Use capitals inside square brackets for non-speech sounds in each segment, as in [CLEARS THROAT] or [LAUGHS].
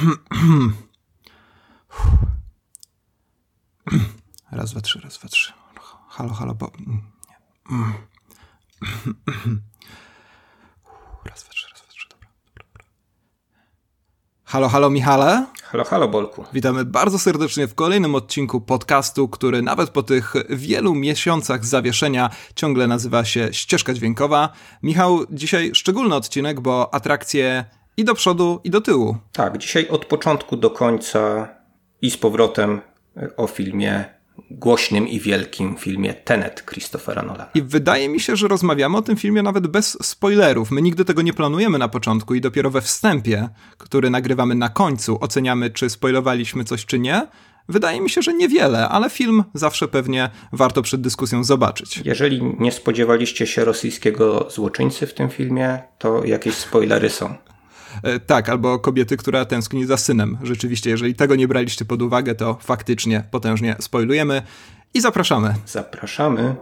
[CLEARS THROAT] Raz, dwa, trzy, raz, dwa, trzy. Halo, halo, bo... Nie. Raz, dwa, trzy, raz, dwa, trzy, dobra, dobra, dobra. Halo, halo, Michale? Halo, halo, Bolku. Witamy bardzo serdecznie w kolejnym odcinku podcastu, który nawet po tych wielu miesiącach zawieszenia ciągle nazywa się Ścieżka Dźwiękowa. Michał, dzisiaj szczególny odcinek, bo atrakcje i do przodu, i do tyłu. Tak, dzisiaj od początku do końca i z powrotem o filmie głośnym i wielkim filmie Tenet Christophera Nolana. I wydaje mi się, że rozmawiamy o tym filmie nawet bez spoilerów. My nigdy tego nie planujemy na początku i dopiero we wstępie, który nagrywamy na końcu, oceniamy, czy spoilowaliśmy coś, czy nie. Wydaje mi się, że niewiele, ale film zawsze pewnie warto przed dyskusją zobaczyć. Jeżeli nie spodziewaliście się rosyjskiego złoczyńcy w tym filmie, to jakieś spoilery są. E, tak, albo kobiety, która tęskni za synem. Rzeczywiście, jeżeli tego nie braliście pod uwagę, to faktycznie potężnie spoilujemy i zapraszamy. Zapraszamy.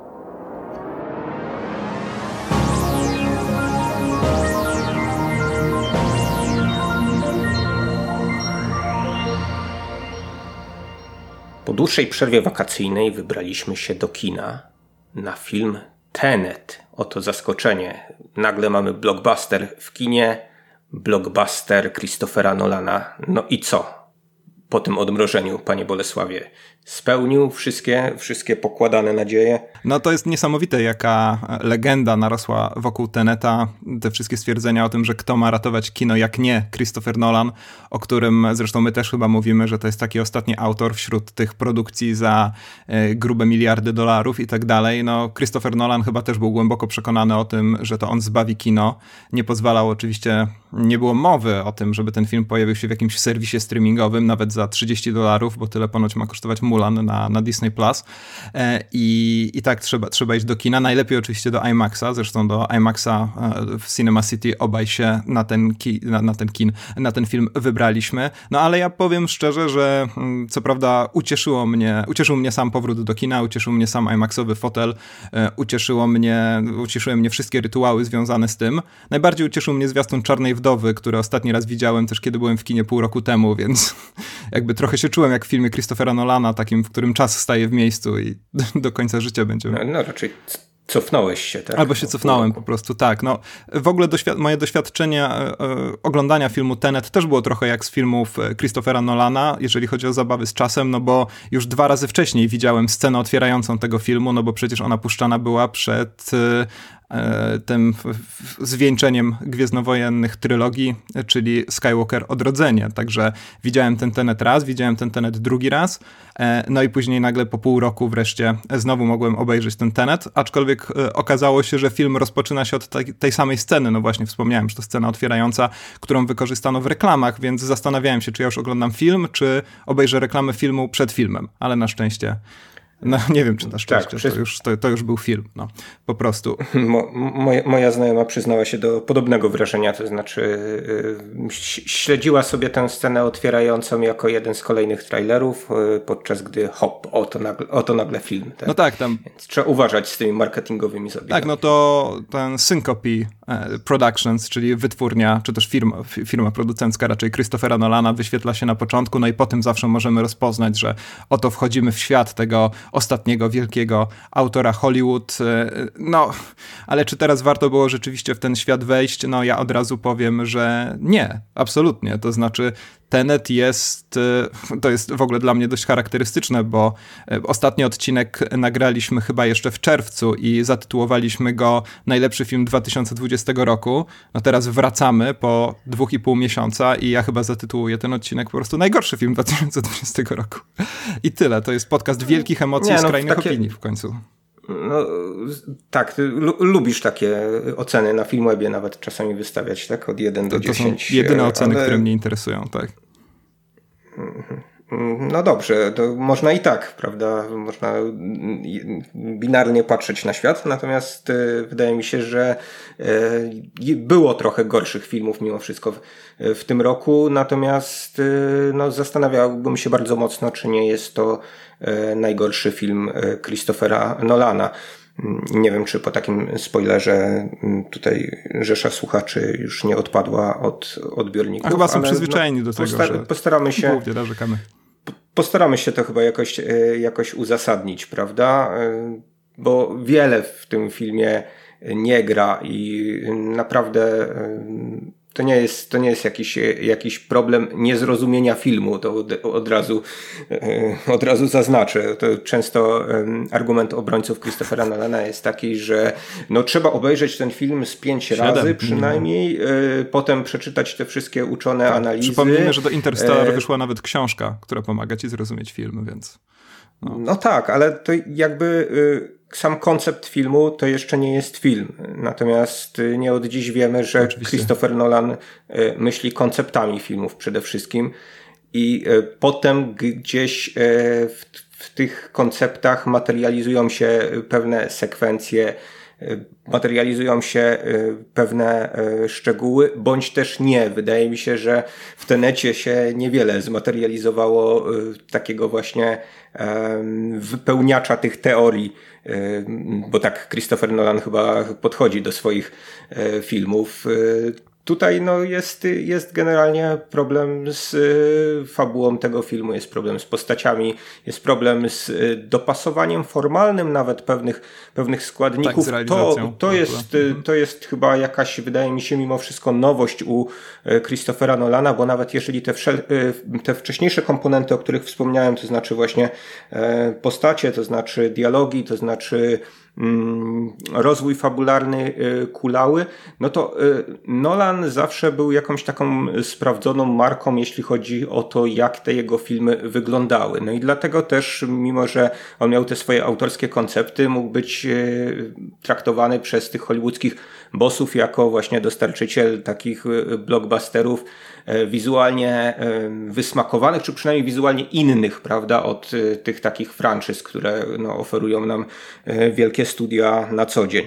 Po dłuższej przerwie wakacyjnej wybraliśmy się do kina na film Tenet. Oto zaskoczenie. Nagle mamy blockbuster w kinie, blockbuster Christophera Nolana. No i co? Po tym odmrożeniu, panie Bolesławie, spełnił wszystkie, wszystkie pokładane nadzieje. No to jest niesamowite, jaka legenda narosła wokół Teneta. Te wszystkie stwierdzenia o tym, że kto ma ratować kino, jak nie Christopher Nolan, o którym zresztą my też chyba mówimy, że to jest taki ostatni autor wśród tych produkcji za e, grube miliardy dolarów i tak dalej. No Christopher Nolan chyba też był głęboko przekonany o tym, że to on zbawi kino. Nie pozwalał oczywiście, nie było mowy o tym, żeby ten film pojawił się w jakimś serwisie streamingowym, nawet za 30 dolarów, bo tyle ponoć ma kosztować Mulan na, na Disney Plus. E, I, I tak trzeba, trzeba iść do kina. Najlepiej oczywiście do IMAXa, zresztą do IMAXa e, w Cinema City obaj się na ten, ki, na, na ten kin, na ten film wybraliśmy. No ale ja powiem szczerze, że mm, co prawda ucieszyło mnie, ucieszył mnie sam powrót do kina, ucieszył mnie sam IMAXowy fotel, e, ucieszyło mnie, ucieszyły mnie wszystkie rytuały związane z tym. Najbardziej ucieszył mnie zwiastun Czarnej Wdowy, który ostatni raz widziałem też kiedy byłem w kinie pół roku temu, więc [LAUGHS] jakby trochę się czułem jak w filmie Christophera Nolana, takim, w którym czas staje w miejscu i [LAUGHS] do końca życia będzie. No, no raczej cofnąłeś się, tak? Albo się cofnąłem po prostu, tak. No, w ogóle moje doświadczenie e, e, oglądania filmu Tenet też było trochę jak z filmów e, Christophera Nolana, jeżeli chodzi o zabawy z czasem, no bo już dwa razy wcześniej widziałem scenę otwierającą tego filmu, no bo przecież ona puszczana była przed E, tym zwieńczeniem gwiezdnowojennych trylogii, czyli Skywalker Odrodzenie. Także widziałem ten Tenet raz, widziałem ten Tenet drugi raz, e, no i później nagle po pół roku wreszcie znowu mogłem obejrzeć ten Tenet, aczkolwiek e, okazało się, że film rozpoczyna się od tej samej sceny, no właśnie wspomniałem, że to scena otwierająca, którą wykorzystano w reklamach, więc zastanawiałem się, czy ja już oglądam film, czy obejrzę reklamę filmu przed filmem, ale na szczęście no nie wiem, czy na szczęście, tak, to, już, to, to, już był film, no, po prostu. [LAUGHS] Mo, moja, moja znajoma przyznała się do podobnego wrażenia, to znaczy yy, śledziła sobie tę scenę otwierającą jako jeden z kolejnych trailerów, yy, podczas gdy hop, oto nagle, oto nagle film. Tak? No tak, tam. Więc trzeba uważać z tymi marketingowymi zabiegami. Tak, no to ten Syncope e, Productions, czyli wytwórnia, czy też firma, firma producencka raczej Christophera Nolana wyświetla się na początku, no i potem zawsze możemy rozpoznać, że oto wchodzimy w świat tego ostatniego wielkiego autora Hollywood. E, no, ale czy teraz warto było rzeczywiście w ten świat wejść? No, ja od razu powiem, że nie, absolutnie. To znaczy, Tenet jest, e, to jest w ogóle dla mnie dość charakterystyczne, bo e, ostatni odcinek nagraliśmy chyba jeszcze w czerwcu i zatytułowaliśmy go Najlepszy film 2020 roku. No teraz wracamy po dwóch i pół miesiąca i ja chyba zatytułuję ten odcinek po prostu Najgorszy film 2020 roku. I tyle. To jest podcast wielkich emocji i no, skrajnych takie... opinii w końcu. No, tak, ty lubisz takie oceny na Filmwebie nawet czasami wystawiać, tak? Od 1 do to 10. To są jedyne oceny, ale... które mnie interesują, tak. Mhm. No dobrze, to można i tak, prawda? Można binarnie patrzeć na świat, natomiast e, wydaje mi się, że e, było trochę gorszych filmów mimo wszystko w, w tym roku, natomiast e, no, zastanawiałbym się bardzo mocno, czy nie jest to najgorszy film Christophera Nolana. Nie wiem, czy po takim spoilerze tutaj rzesza słuchaczy już nie odpadła od odbiorników. A chyba są przyzwyczajeni no, do tego, że postaramy się, głównie narzekamy. Postaramy się to chyba jakoś, e, jakoś uzasadnić, prawda? E, bo wiele w tym filmie nie gra i naprawdę e, to nie jest, to nie jest jakiś, jakiś problem niezrozumienia filmu, to od, od, razu, e, od razu zaznaczę. To często argument obrońców Christophera Nolana jest taki, że no, trzeba obejrzeć ten film z pięć razy przynajmniej, e, potem przeczytać te wszystkie uczone tak, analizy. Przypomnijmy, że do Interstellar e, wyszła nawet książka, która pomaga ci zrozumieć film, więc... No, no tak, ale to jakby y, sam koncept filmu to jeszcze nie jest film. Natomiast y, nie od dziś wiemy, że Oczywiście. Christopher Nolan y, myśli konceptami filmów przede wszystkim i y, potem gdzieś w, w tych konceptach materializują się pewne sekwencje, materializują się pewne szczegóły, bądź też nie. Wydaje mi się, że w tenecie się niewiele zmaterializowało takiego właśnie wypełniacza tych teorii bo tak Christopher Nolan chyba podchodzi do swoich filmów. E, tutaj no, jest, jest generalnie problem z e, fabułą tego filmu, jest problem z postaciami, jest problem z dopasowaniem formalnym nawet pewnych, pewnych składników. Tak, to, to, jest, to jest chyba jakaś, wydaje mi się, mimo wszystko nowość u Christophera Nolana, bo nawet jeżeli te, te wcześniejsze komponenty, o których wspomniałem, to znaczy właśnie postacie, to znaczy dialogi, to znaczy rozwój fabularny y, kulały, no to y, Nolan zawsze był jakąś taką sprawdzoną marką, jeśli chodzi o to, jak te jego filmy wyglądały. No i dlatego też, mimo że on miał te swoje autorskie koncepty, mógł być y, traktowany przez tych hollywoodzkich bossów jako właśnie dostarczyciel takich blockbusterów wizualnie wysmakowanych, czy przynajmniej wizualnie innych, prawda, od tych takich franczyz, które no, oferują nam wielkie studia na co dzień.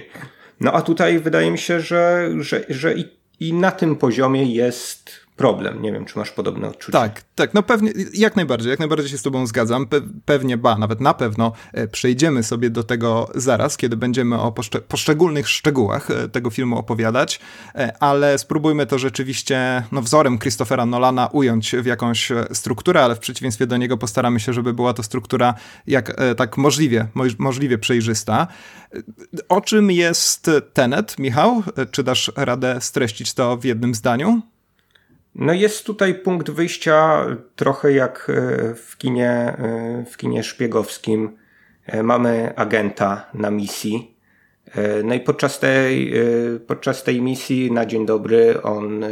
No a tutaj wydaje mi się, że, że, że i, i na tym poziomie jest problem. Nie wiem, czy masz podobne odczucie. Tak, tak, no pewnie, jak najbardziej, jak najbardziej się z tobą zgadzam. Pe pewnie, ba, nawet na pewno e, przejdziemy sobie do tego zaraz, kiedy będziemy o poszcze poszczególnych szczegółach e, tego filmu opowiadać, e, ale spróbujmy to rzeczywiście no, wzorem Christophera Nolana ująć w jakąś strukturę, ale w przeciwieństwie do niego postaramy się, żeby była to struktura jak tak możliwie, możliwie przejrzysta. O czym jest Tenet, Michał? Czy dasz radę streścić to w jednym zdaniu? No jest tutaj punkt wyjścia trochę jak e, w kinie, e, w kinie szpiegowskim. E, mamy agenta na misji. No i podczas tej, podczas tej misji na dzień dobry on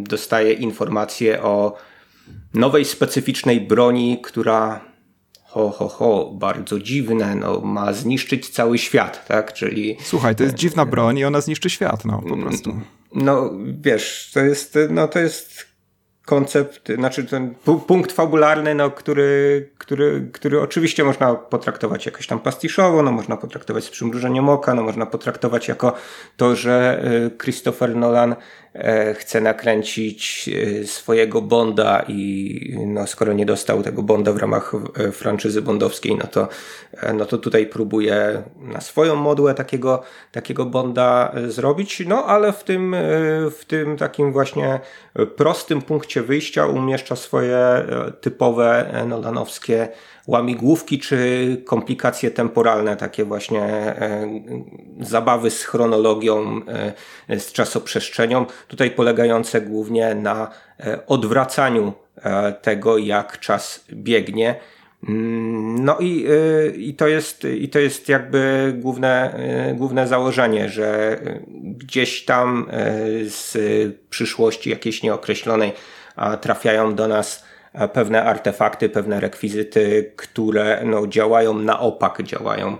dostaje informację o nowej specyficznej broni, która ho, ho, ho, bardzo dziwne, no, ma zniszczyć cały świat, tak? Czyli... Słuchaj, to jest dziwna broń i ona zniszczy świat, no, po prostu. No, wiesz, to jest, no, to jest koncept, znaczy ten punkt fabularny, no, który, który, który oczywiście można potraktować jakoś tam pastiszowo, no, można potraktować z przymrużeniem oka, no, można potraktować jako to, że y, Christopher Nolan E, chce nakręcić e, swojego Bonda i no, skoro nie dostał tego Bonda w ramach e, franczyzy bondowskiej, no to, no to tutaj próbuje na swoją modłę takiego, takiego Bonda zrobić, no ale w tym, w tym takim właśnie prostym punkcie wyjścia umieszcza swoje typowe nolanowskie łamigłówki czy komplikacje temporalne, takie właśnie e, zabawy z chronologią, e, z czasoprzestrzenią, tutaj polegające głównie na e, odwracaniu tego, jak czas biegnie. Mm, no i, i, to jest, i to jest jakby główne, główne założenie, że gdzieś tam z przyszłości jakiejś nieokreślonej trafiają do nas pewne artefakty, pewne rekwizyty, które no, działają na opak, działają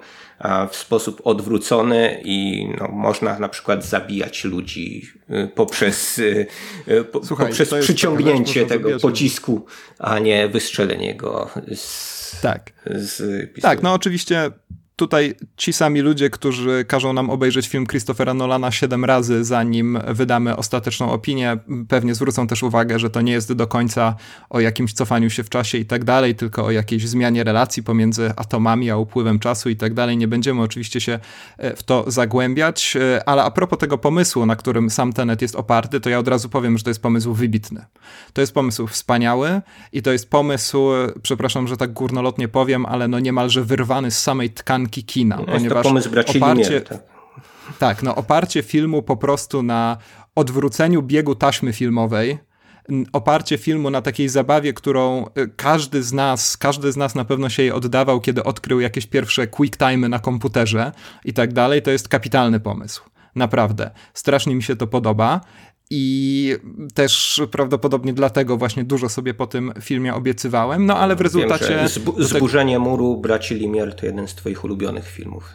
w sposób odwrócony i no, można na przykład zabijać ludzi y, poprzez, po, Słuchaj, poprzez przyciągnięcie tego pocisku, a nie wystrzelenie go z, tak. z Tak, no oczywiście tutaj ci sami ludzie, którzy każą nam obejrzeć film Christophera Nolana siedem razy, zanim wydamy ostateczną opinię, pewnie zwrócą też uwagę, że to nie jest do końca o jakimś cofaniu się w czasie i tak dalej, tylko o jakiejś zmianie relacji pomiędzy atomami a upływem czasu i tak dalej. Nie będziemy oczywiście się e, w to zagłębiać, e, ale a propos tego pomysłu, na którym sam Tenet jest oparty, to ja od razu powiem, że to jest pomysł wybitny. To jest pomysł wspaniały i to jest pomysł, przepraszam, że tak górnolotnie powiem, ale no niemalże wyrwany z samej tkanki kina, no, ponieważ to pomysł braci oparcie, tak. tak, no oparcie filmu po prostu na odwróceniu biegu taśmy filmowej, oparcie filmu na takiej zabawie, którą y, każdy z nas, każdy z nas na pewno się jej oddawał, kiedy odkrył jakieś pierwsze quick time na komputerze i tak dalej, to jest kapitalny pomysł. Naprawdę. Strasznie mi się to podoba. I też prawdopodobnie dlatego właśnie dużo sobie po tym filmie obiecywałem, no ale w rezultacie... Wiem, zbu zburzenie muru braci Limier to jeden z twoich ulubionych filmów.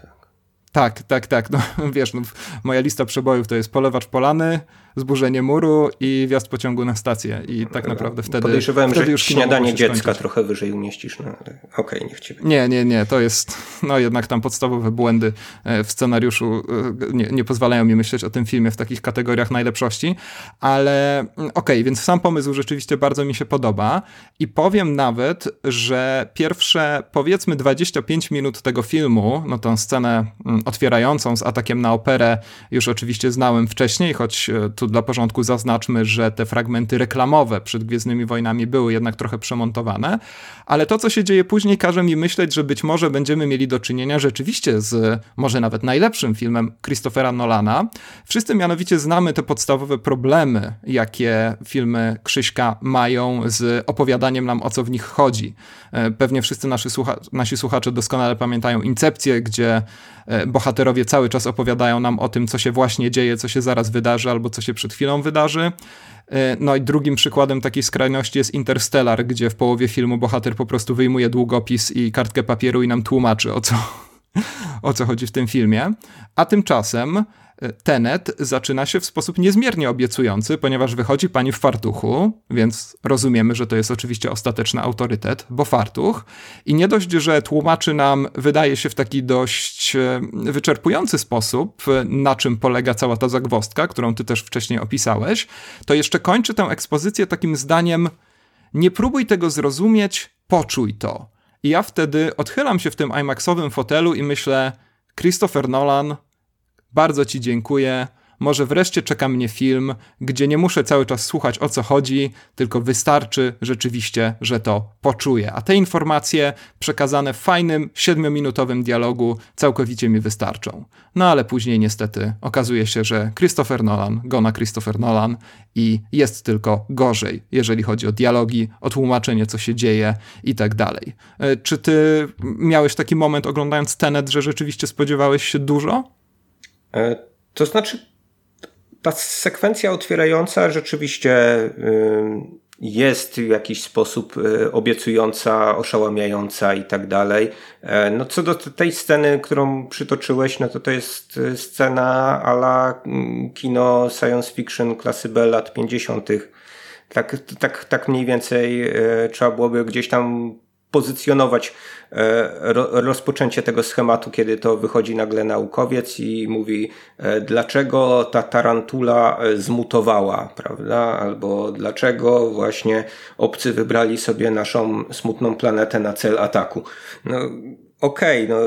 Tak, tak, tak. No, [LAUGHS] wiesz, no, moja lista przebojów to jest Polewacz Polany, zburzenie muru i wjazd pociągu na stację. I tak naprawdę wtedy. Podejrzewałem, wtedy że już śniadanie dziecka trochę wyżej umieścisz. No, okej, okay, niech ci Nie, nie, nie. To jest, no jednak tam podstawowe błędy e, w scenariuszu e, nie, nie pozwalają mi myśleć o tym filmie w takich kategoriach najlepszości. Ale mm, okej, okay, więc sam pomysł rzeczywiście bardzo mi się podoba. I powiem nawet, że pierwsze powiedzmy 25 minut tego filmu, no tą scenę mm, otwierającą z atakiem na operę, już oczywiście znałem wcześniej, choć e, tu dla porządku zaznaczmy, że te fragmenty reklamowe przed Gwiezdnymi Wojnami były jednak trochę przemontowane, ale to, co się dzieje później, każe mi myśleć, że być może będziemy mieli do czynienia rzeczywiście z może nawet najlepszym filmem Christophera Nolana. Wszyscy mianowicie znamy te podstawowe problemy, jakie filmy Krzyśka mają z opowiadaniem nam, o co w nich chodzi. E, pewnie wszyscy nasi, słucha nasi słuchacze doskonale pamiętają Incepcję, gdzie bohaterowie cały czas opowiadają nam o tym, co się właśnie dzieje, co się zaraz wydarzy albo co się przed chwilą wydarzy. E, no i drugim przykładem takiej skrajności jest Interstellar, gdzie w połowie filmu bohater po prostu wyjmuje długopis i kartkę papieru i nam tłumaczy o co, [LAUGHS] o co chodzi w tym filmie. A tymczasem Tenet zaczyna się w sposób niezmiernie obiecujący, ponieważ wychodzi pani w fartuchu, więc rozumiemy, że to jest oczywiście ostateczny autorytet, bo fartuch. I nie dość, że tłumaczy nam, wydaje się w taki dość e, wyczerpujący sposób, na czym polega cała ta zagwostka, którą ty też wcześniej opisałeś, to jeszcze kończy tę ekspozycję takim zdaniem: Nie próbuj tego zrozumieć, poczuj to. I ja wtedy odchylam się w tym IMAXowym fotelu i myślę, Christopher Nolan bardzo Ci dziękuję. Może wreszcie czeka mnie film, gdzie nie muszę cały czas słuchać o co chodzi, tylko wystarczy rzeczywiście, że to poczuję. A te informacje przekazane w fajnym, siedmiominutowym dialogu całkowicie mi wystarczą. No ale później niestety okazuje się, że Christopher Nolan gona Christopher Nolan i jest tylko gorzej, jeżeli chodzi o dialogi, o tłumaczenie, co się dzieje i tak dalej. E, czy ty miałeś taki moment oglądając Tenet, że rzeczywiście spodziewałeś się dużo? E, to znaczy, ta sekwencja otwierająca rzeczywiście y, jest w jakiś sposób y, obiecująca, oszałamiająca i tak dalej. E, no co do tej sceny, którą przytoczyłeś, no to to jest y, scena ala mm, kino science fiction klasy B lat 50. Tak, tak, tak mniej więcej trzeba byłoby gdzieś tam pozycjonować e, rozpoczęcie tego schematu, kiedy to wychodzi nagle naukowiec i mówi, e, dlaczego ta tarantula e, zmutowała, prawda? Albo dlaczego właśnie obcy wybrali sobie naszą smutną planetę na cel ataku. No, okej, okay, no,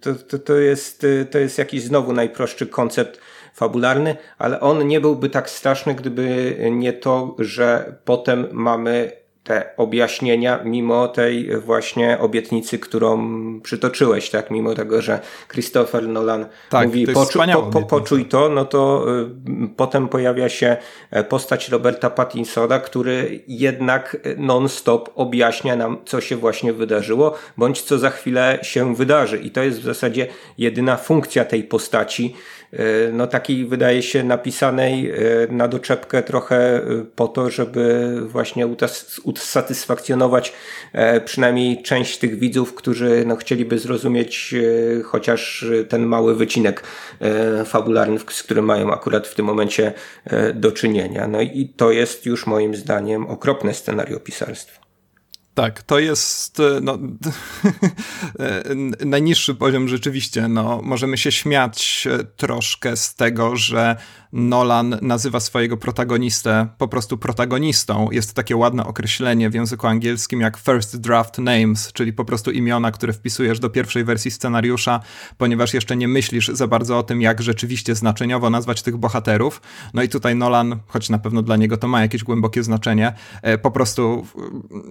to, to, to, jest, to jest jakiś znowu najprostszy koncept fabularny, ale on nie byłby tak straszny, gdyby nie to, że potem mamy te objaśnienia, mimo tej właśnie obietnicy, którą przytoczyłeś, tak? Mimo tego, że Christopher Nolan tak, mówi, to poczu po, po, poczuj to, no to y, potem pojawia się e, postać Roberta Pattinsona, który jednak non-stop objaśnia nam, co się właśnie wydarzyło, bądź co za chwilę się wydarzy. I to jest w zasadzie jedyna funkcja tej postaci, E, no takiej wydaje się napisanej e, na doczepkę trochę e, po to, żeby właśnie usatysfakcjonować przynajmniej część tych widzów, którzy no chcieliby zrozumieć chociaż ten mały wycinek fabularny, z którym mają akurat w tym momencie do czynienia. No i to jest już moim zdaniem okropne scenariopisarstwo. Tak, to jest e, no, [LAUGHS] najniższy poziom rzeczywiście. No, możemy się śmiać e, troszkę z tego, że Nolan nazywa swojego protagonistę po prostu protagonistą. Jest takie ładne określenie w języku angielskim jak first draft names, czyli po prostu imiona, które wpisujesz do pierwszej wersji scenariusza, ponieważ jeszcze nie myślisz za bardzo o tym, jak rzeczywiście znaczeniowo nazwać tych bohaterów. No i tutaj Nolan, choć na pewno dla niego to ma jakieś głębokie znaczenie, e, po prostu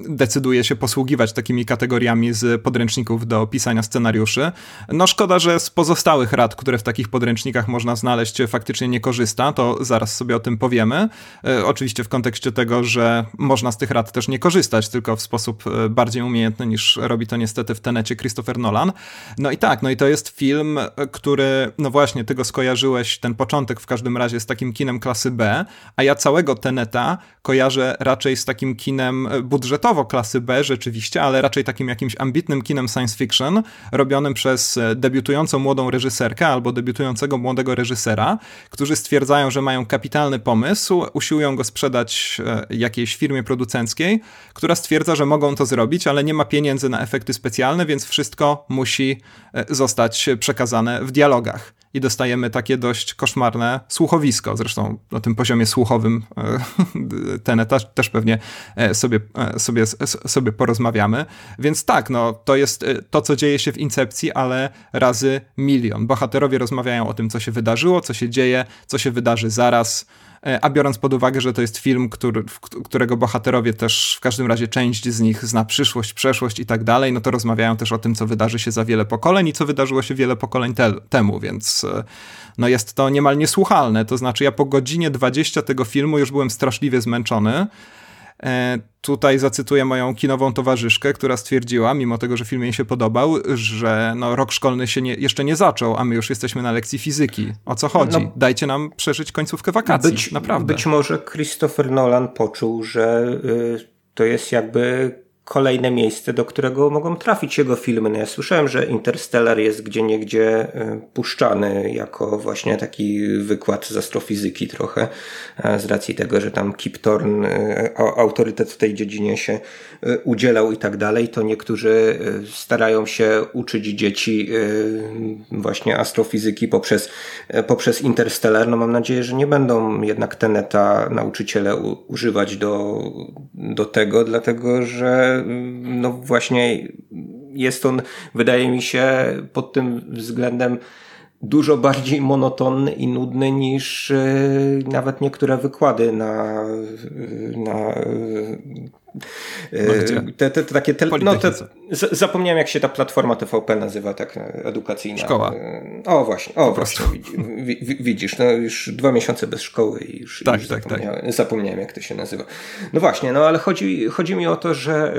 decyduje się posługiwać takimi kategoriami z podręczników do pisania scenariuszy. No szkoda, że z pozostałych rad, które w takich podręcznikach można znaleźć, faktycznie nie korzysta to zaraz sobie o tym powiemy. E, oczywiście w kontekście tego, że można z tych rad też nie korzystać, tylko w sposób e, bardziej umiejętny niż robi to niestety w Tenecie Christopher Nolan. No i tak, no i to jest film, e, który, no właśnie, ty go skojarzyłeś, ten początek w każdym razie z takim kinem klasy B, a ja całego Teneta kojarzę raczej z takim kinem budżetowo klasy B rzeczywiście, ale raczej takim jakimś ambitnym kinem science fiction, robionym przez debiutującą młodą reżyserkę albo debiutującego młodego reżysera, którzy stwierdzili, stwierdzają, że mają kapitalny pomysł, usiłują go sprzedać e, jakiejś firmie producenckiej, która stwierdza, że mogą to zrobić, ale nie ma pieniędzy na efekty specjalne, więc wszystko musi e, zostać przekazane w dialogach i dostajemy takie dość koszmarne słuchowisko. Zresztą na tym poziomie słuchowym e, [LAUGHS] Teneta też pewnie sobie, sobie, sobie porozmawiamy. Więc tak, no, to jest to, co dzieje się w Incepcji, ale razy milion. Bohaterowie rozmawiają o tym, co się wydarzyło, co się dzieje, co się wydarzy zaraz. E, a biorąc pod uwagę, że to jest film, który, którego bohaterowie też w każdym razie część z nich zna przyszłość, przeszłość i tak dalej, no to rozmawiają też o tym, co wydarzy się za wiele pokoleń i co wydarzyło się wiele pokoleń te temu, więc e, no jest to niemal niesłuchalne. To znaczy, ja po godzinie 20 tego filmu już byłem straszliwie zmęczony. E, tutaj zacytuję moją kinową towarzyszkę, która stwierdziła, mimo tego, że film jej się podobał, że no, rok szkolny się nie, jeszcze nie zaczął, a my już jesteśmy na lekcji fizyki. O co chodzi? No, Dajcie nam przeżyć końcówkę wakacji. Być, naprawdę. Być może Christopher Nolan poczuł, że y, to jest jakby kolejne miejsce, do którego mogą trafić jego filmy. No ja słyszałem, że Interstellar jest gdzie niegdzie e, puszczany jako właśnie taki wykład z astrofizyki trochę, e, z racji tego, że tam Kip Thorne, e, autorytet w tej dziedzinie się udzielał i tak dalej, to niektórzy starają się uczyć dzieci właśnie astrofizyki poprzez, poprzez Interstellar. No mam nadzieję, że nie będą jednak Teneta nauczyciele używać do, do tego, dlatego że no właśnie jest on, wydaje mi się, pod tym względem dużo bardziej monotonny i nudny niż e, nawet niektóre wykłady na, na no, te, te, te, takie te, no, te, zapomniałem jak się ta platforma TVP nazywa tak edukacyjna. Szkoła. O właśnie, o właśnie widzisz, no już dwa miesiące bez szkoły i już, tak, już tak, tak. zapomniałem, tak. zapomniałem jak to się nazywa. No właśnie, no ale chodzi, chodzi mi o to, że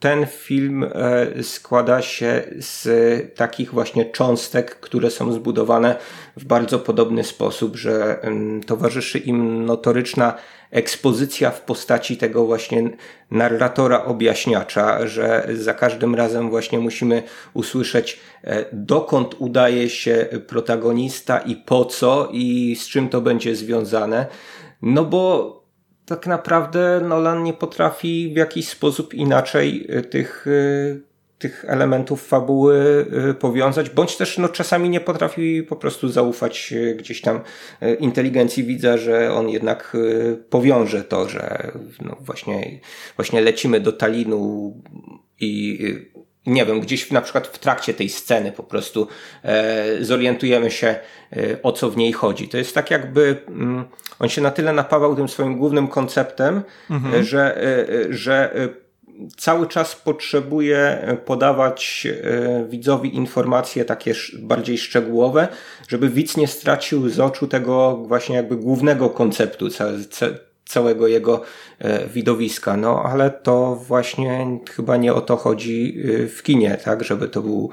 ten film e, składa się z takich właśnie cząstek, które są zbudowane w bardzo podobny sposób, że towarzyszy im notoryczna ekspozycja w postaci tego właśnie narratora objaśniacza, że za każdym razem właśnie musimy usłyszeć e, dokąd udaje się protagonista i po co i z czym to będzie związane. No bo tak naprawdę Nolan nie potrafi w jakiś sposób inaczej y, tych, y, tych elementów fabuły y, powiązać, bądź też no, czasami nie potrafi po prostu zaufać gdzieś tam inteligencji. Widza, że on jednak powiąże to, że no, właśnie, właśnie lecimy do Talinu i nie wiem, gdzieś na przykład w trakcie tej sceny po prostu e, zorientujemy się, e, o co w niej chodzi. To jest tak jakby mm, on się na tyle napawał tym swoim głównym konceptem, mhm. że, e, e że e, cały czas potrzebuje podawać e, widzowi informacje takie bardziej szczegółowe, żeby widz nie stracił z oczu tego właśnie jakby głównego konceptu całego jego e, widowiska. No ale to właśnie chyba nie o to chodzi e, w kinie, tak? Żeby to był,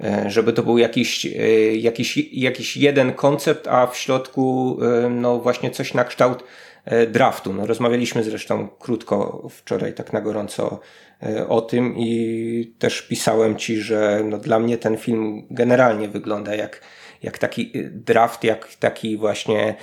e, żeby to był jakiś, jakiś, jakiś jeden koncept, a w środku no właśnie coś na kształt draftu. No, rozmawialiśmy zresztą krótko wczoraj, tak na gorąco o tym i też pisałem ci, że no, dla mnie ten film generalnie wygląda jak jak taki draft, jak taki właśnie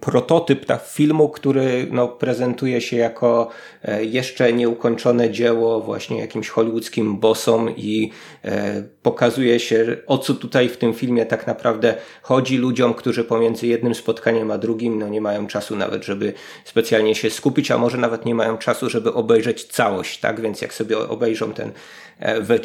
prototyp tak, filmu, który no, prezentuje się jako e, jeszcze nieukończone dzieło właśnie jakimś hollywoodzkim bossom i e, pokazuje się, o co tutaj w tym filmie tak naprawdę chodzi ludziom, którzy pomiędzy jednym spotkaniem a drugim no, nie mają czasu nawet, żeby specjalnie się skupić, a może nawet nie mają czasu, żeby obejrzeć całość, tak? Więc jak sobie obejrzą ten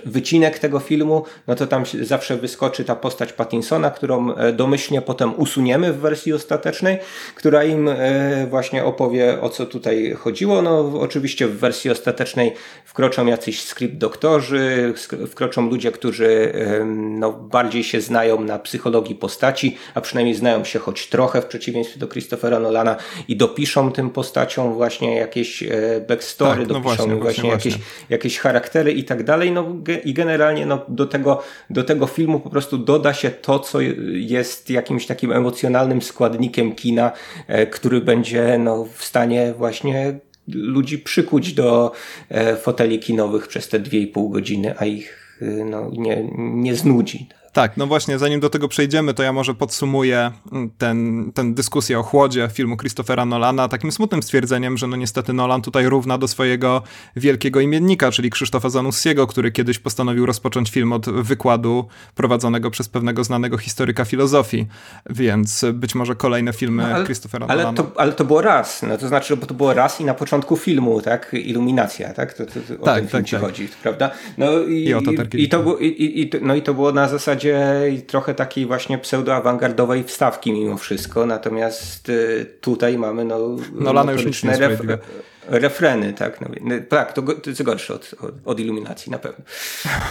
wycinek tego filmu, no to tam zawsze wyskoczy ta postać Pattinsona, którą e, domyślnie potem usuniemy w wersji ostatecznej, która im e, właśnie opowie o co tutaj chodziło. No oczywiście w wersji ostatecznej wkroczą jacyś script doktorzy, wkroczą ludzie, którzy no, bardziej się znają na psychologii postaci, a przynajmniej znają się choć trochę w przeciwieństwie do Christophera Nolana i dopiszą tym postaciom właśnie jakieś backstory, tak, no dopiszą właśnie, właśnie, właśnie, Jakieś, jakieś charaktery i tak dalej dalej. No, I generalnie no, do, tego, do tego filmu po prostu doda się to, co jest jakimś takim emocjonalnym składnikiem kina, e, który będzie no, w stanie właśnie ludzi przykuć do e, foteli kinowych przez te dwie i pół godziny, a ich e, no, nie, nie znudzi. Tak, no właśnie, zanim do tego przejdziemy, to ja może podsumuję mm, ten, ten dyskusję o chłodzie filmu Christophera Nolana takim smutnym stwierdzeniem, że no niestety Nolan tutaj równa do swojego wielkiego imiennika, czyli Krzysztofa Zanussiego, który kiedyś postanowił rozpocząć film od wykładu prowadzonego przez pewnego znanego historyka filozofii, więc być może kolejne filmy no, ale, Christophera ale Nolana. To, ale to było raz, no to znaczy, bo to było raz i na początku filmu, tak? Iluminacja, tak? To, to, to o tak, ten film tak, ci tak. chodzi, prawda? No i, I, o to i, i, to, i, i, no i to było na zasadzie zasadzie trochę takiej właśnie pseudo-awangardowej wstawki mimo wszystko, natomiast y, tutaj mamy no, Nolana już nic nie ref, refreny, tak. No, no, tak, to, to jest gorsze od, od, od, iluminacji na pewno.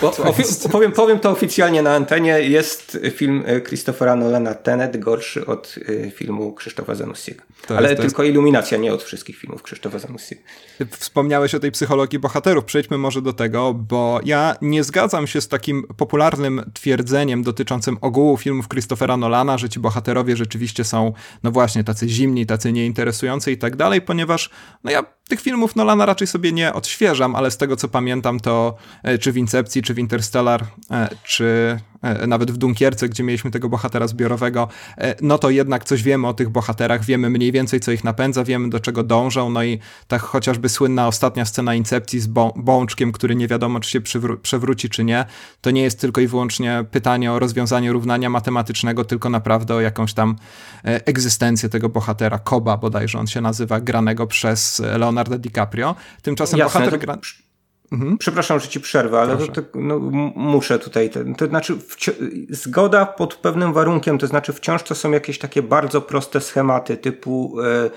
[LAUGHS] Powiem, powiem to oficjalnie na antenie, jest film Christophera Nolana Tenet gorszy od y, filmu Krzysztofa Zanussiego. Ale jest, tylko jest... iluminacja, nie od wszystkich filmów Krzysztofa Zanussiego. Wspomniałeś o tej psychologii bohaterów, przejdźmy może do tego, bo ja nie zgadzam się z takim popularnym twierdzeniem dotyczącym ogółu filmów Christophera Nolana, że ci bohaterowie rzeczywiście są, no właśnie, tacy zimni, tacy nieinteresujący i tak dalej, ponieważ no ja tych filmów Nolana raczej sobie nie odświeżam, ale z tego co pamiętam, to e, czy w Incepcji, czy w Interstellar, e, czy nawet w Dunkierce, gdzie mieliśmy tego bohatera zbiorowego, e, no to jednak coś wiemy o tych bohaterach, wiemy mniej więcej, co ich napędza, wiemy do czego dążą, no i tak chociażby słynna ostatnia scena Incepcji z bączkiem, który nie wiadomo, czy się przewróci, czy nie, to nie jest tylko i wyłącznie pytanie o rozwiązanie równania matematycznego, tylko naprawdę o jakąś tam e, egzystencję tego bohatera, Koba bodajże on się nazywa, granego przez Leonardo DiCaprio. Tymczasem Jasne, bohater... Gra... Mhm. Przepraszam, że ci przerwę, ale to, to, no, muszę tutaj. To znaczy, zgoda pod pewnym warunkiem, to znaczy, wciąż to są jakieś takie bardzo proste schematy typu. E,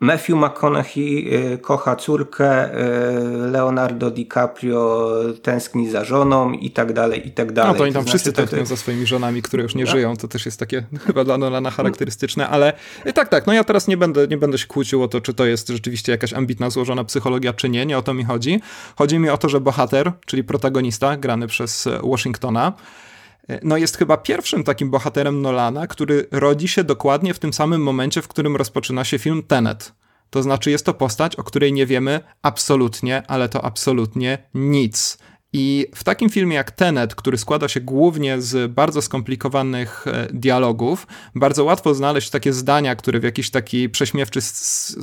Matthew McConaughey y, kocha córkę, y, Leonardo DiCaprio tęskni za żoną i tak dalej, i tak dalej. No to oni tam to wszyscy znaczy, tęsknią za swoimi żonami, które już nie no. żyją, to też jest takie [LAUGHS] chyba dla Nolana charakterystyczne, ale y, tak, tak, no ja teraz nie będę, nie będę się kłócił o to, czy to jest rzeczywiście jakaś ambitna, złożona psychologia, czy nie, nie o to mi chodzi. Chodzi mi o to, że bohater, czyli protagonista, grany przez Washingtona, no jest chyba pierwszym takim bohaterem Nolana, który rodzi się dokładnie w tym samym momencie, w którym rozpoczyna się film Tenet. To znaczy jest to postać, o której nie wiemy absolutnie, ale to absolutnie nic. I w takim filmie jak Tenet, który składa się głównie z bardzo skomplikowanych e, dialogów, bardzo łatwo znaleźć takie zdania, które w jakiś taki prześmiewczy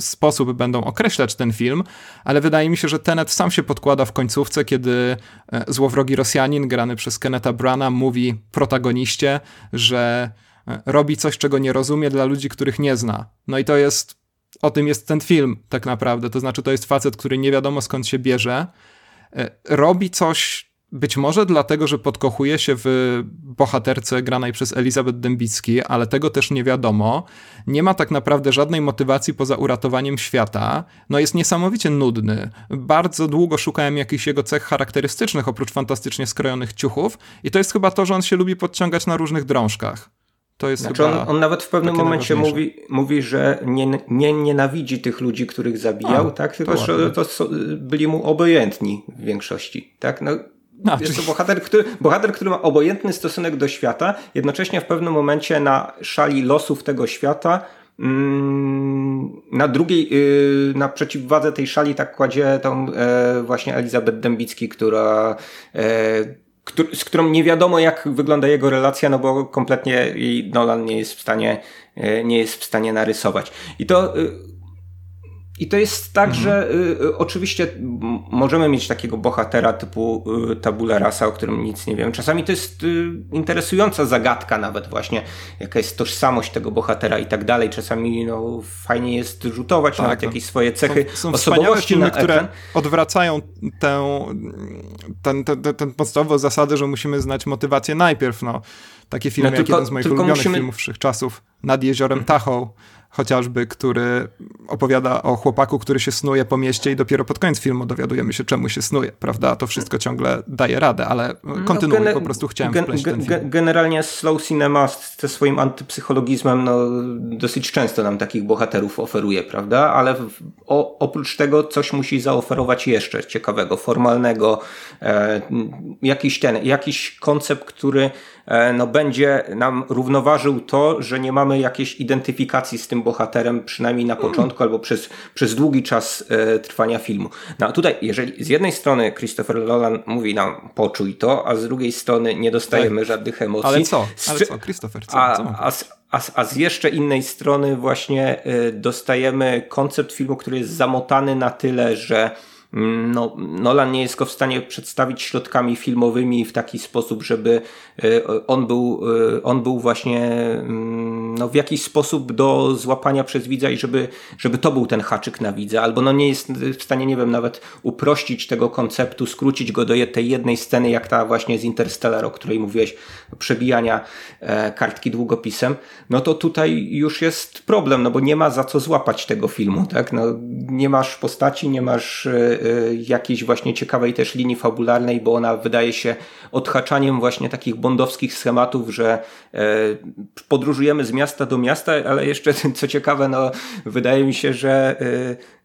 sposób będą określać ten film, ale wydaje mi się, że Tenet sam się podkłada w końcówce, kiedy e, złowrogi Rosjanin, grany przez Kenneta Brana, mówi protagoniście, że e, robi coś, czego nie rozumie dla ludzi, których nie zna. No i to jest, o tym jest ten film tak naprawdę, to znaczy to jest facet, który nie wiadomo skąd się bierze, robi coś być może dlatego, że podkochuje się w bohaterce granej przez Elizabeth Dębicki, ale tego też nie wiadomo. Nie ma tak naprawdę żadnej motywacji poza uratowaniem świata. No jest niesamowicie nudny. Bardzo długo szukałem jakichś jego cech charakterystycznych, oprócz fantastycznie skrojonych ciuchów i to jest chyba to, że on się lubi podciągać na różnych drążkach. To jest znaczy on, on, nawet w pewnym momencie mówi, mówi, że nie, nie nienawidzi tych ludzi, których zabijał, A, tak? Tylko, że to byli mu obojętni w większości, tak? No, a, jest to bohater który, bohater, który ma obojętny stosunek do świata, jednocześnie w pewnym momencie na szali losów tego świata mm, na drugiej, y, na przeciwwadze tej szali tak kładzie tą e, właśnie Elizabeth Dębicki, która e, z którą nie wiadomo jak wygląda jego relacja, no bo kompletnie Nolan nie jest w stanie, nie jest w stanie narysować. I to i to jest tak, mhm. że y, y, oczywiście możemy mieć takiego bohatera typu y, tabula rasa, o którym nic nie wiem. Czasami to jest y, interesująca zagadka nawet właśnie, jaka jest tożsamość tego bohatera i tak dalej. Czasami no, fajnie jest rzutować tak, nawet no. jakieś swoje cechy są, są osobowości filmy, które odwracają tę, ten, ten, ten, ten podstawową zasadę, że musimy znać motywację najpierw. No. Takie filmy no, tylko, jak jeden z moich ulubionych musimy... filmów wszechczasów, Nad jeziorem mhm. Tahoe, chociażby, który opowiada o chłopaku, który się snuje po mieście i dopiero pod koniec filmu dowiadujemy się, czemu się snuje, prawda? To wszystko ciągle daje radę, ale no, kontynuuj, no, po prostu chciałem gen, ten film. Generalnie slow cinema ze swoim antypsychologizmem no, dosyć często nam takich bohaterów oferuje, prawda? Ale w, o, oprócz tego coś musi zaoferować jeszcze ciekawego, formalnego, e, jakiś ten, jakiś koncept, który no, będzie nam równoważył to, że nie mamy jakiejś identyfikacji z tym bohaterem, przynajmniej na początku albo przez, przez długi czas e, trwania filmu. No a tutaj, jeżeli z jednej strony Christopher Nolan mówi nam poczuj to, a z drugiej strony nie dostajemy tak. żadnych emocji. Ale co? Ale co, Christopher? Co? A, a, a, a z jeszcze innej strony właśnie y, dostajemy koncept filmu, który jest zamotany na tyle, że no, Nolan nie jest go w stanie przedstawić środkami filmowymi w taki sposób, żeby e, on był, e, on był właśnie mm, no, w jakiś sposób do złapania przez widza i żeby, żeby to był ten haczyk na widza, albo no nie jest w stanie, nie wiem, nawet uprościć tego konceptu, skrócić go do tej jednej sceny, jak ta właśnie z Interstellar, o której mówiłeś, przebijania e, kartki długopisem, no to tutaj już jest problem, no bo nie ma za co złapać tego filmu, tak? No, nie masz postaci, nie masz jakiejś właśnie ciekawej też linii fabularnej, bo ona wydaje się odhaczaniem właśnie takich bondowskich schematów, że e, podróżujemy z miasta do miasta, ale jeszcze co ciekawe, no wydaje mi się, że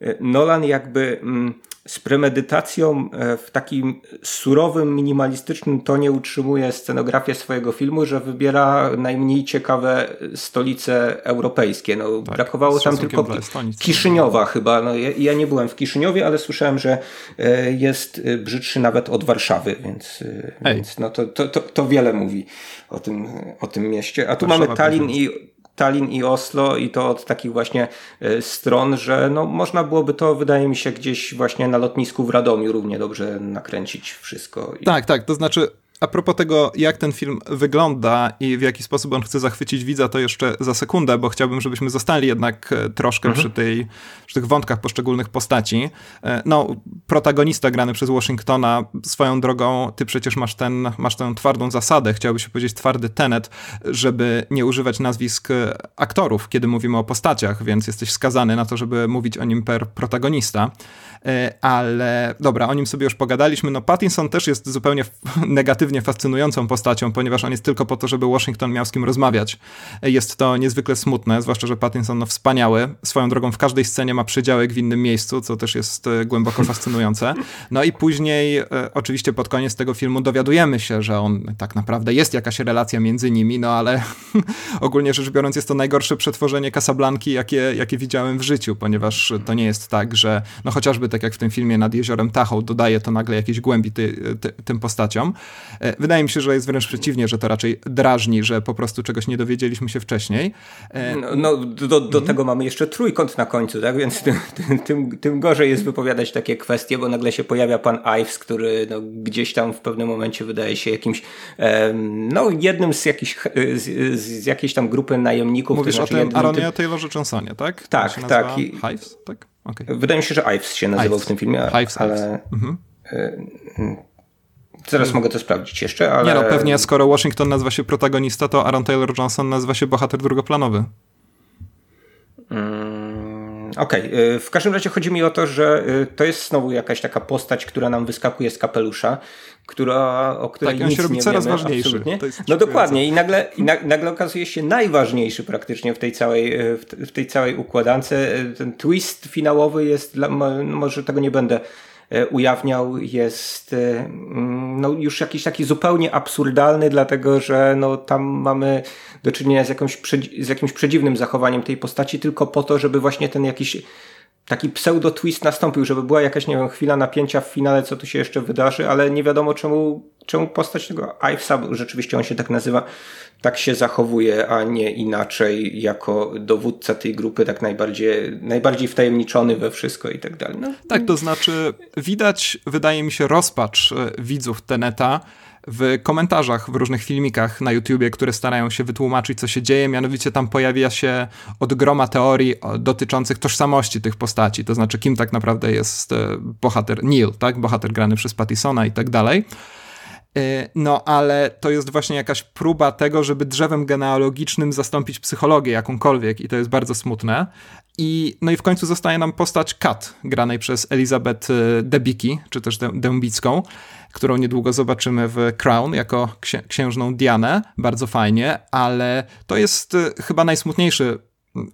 y, y, Nolan jakby mm, z premedytacją e, w takim surowym, minimalistycznym tonie utrzymuje scenografię swojego filmu, że wybiera najmniej ciekawe stolice europejskie. No, tak, brakowało tam tylko Kiszyniowa chyba. No, ja, ja, nie byłem w Kiszyniowie, ale słyszałem, że e, jest e, brzydszy nawet od Warszawy, więc, więc no, to, to, to, to wiele mówi o tym, o tym mieście. A tu Warszawa mamy Tallinn i Tallinn i Oslo i to od takich właśnie e, stron, że no, można byłoby to, wydaje mi się, gdzieś właśnie na lotnisku w Radomiu równie dobrze nakręcić wszystko. Tak, tak, to znaczy a propos tego, jak ten film wygląda i w jaki sposób on chce zachwycić widza, to jeszcze za sekundę, bo chciałbym, żebyśmy zostali jednak e, troszkę mhm. przy, tej, przy tych wątkach poszczególnych postaci. E, no, protagonista grany przez Washingtona, swoją drogą, ty przecież masz, ten, masz tę twardą zasadę, chciałby się powiedzieć twardy tenet, żeby nie używać nazwisk e, aktorów, kiedy mówimy o postaciach, więc jesteś skazany na to, żeby mówić o nim per protagonista. Ale dobra, o nim sobie już pogadaliśmy. No, Pattinson też jest zupełnie [LAUGHS] negatywny pozytywnie fascynującą postacią, ponieważ on jest tylko po to, żeby Washington miał z kim rozmawiać. Jest to niezwykle smutne, zwłaszcza, że Pattinson no, wspaniały. Swoją drogą w każdej scenie ma przydziałek w innym miejscu, co też jest e, głęboko fascynujące. No i później e, oczywiście pod koniec tego filmu dowiadujemy się, że on tak naprawdę jest jakaś relacja między nimi, no ale [LAUGHS] ogólnie rzecz biorąc jest to najgorsze przetworzenie Casablanki, jakie, jakie widziałem w życiu, ponieważ to nie jest tak, że no chociażby tak jak w tym filmie nad jeziorem Tahoe dodaje to nagle jakieś głębi ty, ty, tym postaciom. E, wydaje mi się, że jest wręcz przeciwnie, że to raczej drażni, że po prostu czegoś nie dowiedzieliśmy się wcześniej. E, no, no do, do mhm. tego mamy jeszcze trójkąt na końcu, tak? Więc tym, tym, tym, gorzej jest wypowiadać takie kwestie, bo nagle się pojawia pan Ives, który no, gdzieś tam w pewnym momencie wydaje się jakimś no, jednym z, jakichś, z, z jakiejś tam grupy najemników. Mówisz to znaczy o tym Aaronie. Taylorze Johnsonie, tak? Tak, tak. Hives, tak? Okay. Wydaje mi się, że Ives się nazywał Ives. w tym filmie. Ives, ale... Ives. Mhm. Zaraz hmm. mogę to sprawdzić jeszcze, ale... Nie no, pewnie skoro Washington nazywa się protagonista, to Aaron Taylor Johnson nazywa się bohater drugoplanowy. Mm, Okej, okay. w każdym razie chodzi mi o to, że y, to jest znowu jakaś taka postać, która nam wyskakuje z kapelusza, która, o której tak, nic się robi nie coraz wiemy, ważniejszy. No dokładnie i nagle, i nagle okazuje się najważniejszy praktycznie w tej całej, y, w tej całej układance. Y, ten twist finałowy jest, dla, może tego nie będę ujawniał, jest e, mm, no, już jakiś taki zupełnie absurdalny, dlatego że no, tam mamy do czynienia z, jakąś, z jakimś przedziwnym zachowaniem tej postaci, tylko po to, żeby właśnie ten jakiś taki pseudo-twist nastąpił, żeby była jakaś, nie wiem, chwila napięcia w finale, co tu się jeszcze wydarzy, ale nie wiadomo czemu czemu postać tego Ivesa, rzeczywiście on się tak nazywa, tak się zachowuje, a nie inaczej, jako dowódca tej grupy, tak najbardziej, najbardziej wtajemniczony we wszystko i tak dalej. No. Tak, to znaczy widać, wydaje mi się, rozpacz e, widzów Teneta, w komentarzach w różnych filmikach na YouTubie, które starają się wytłumaczyć, co się dzieje. Mianowicie tam pojawia się od groma teorii dotyczących tożsamości tych postaci, to znaczy kim tak naprawdę jest e, bohater Neil, tak? Bohater grany przez Pattisona i tak dalej. E, no, ale to jest właśnie jakaś próba tego, żeby drzewem genealogicznym zastąpić psychologię jakąkolwiek i to jest bardzo smutne. I, no i w końcu zostaje nam postać Kat, granej przez Elizabeth e, Debicki, czy też Dębicką, którą niedługo zobaczymy w Crown jako księżną Dianę. Bardzo fajnie, ale to jest e, chyba najsmutniejszy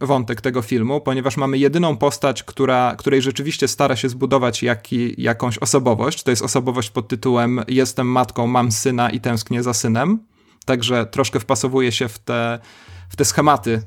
wątek tego filmu, ponieważ mamy jedyną postać, która, której rzeczywiście stara się zbudować jaki, jakąś osobowość. To jest osobowość pod tytułem Jestem matką, mam syna i tęsknię za synem. Także troszkę wpasowuje się w te w te schematy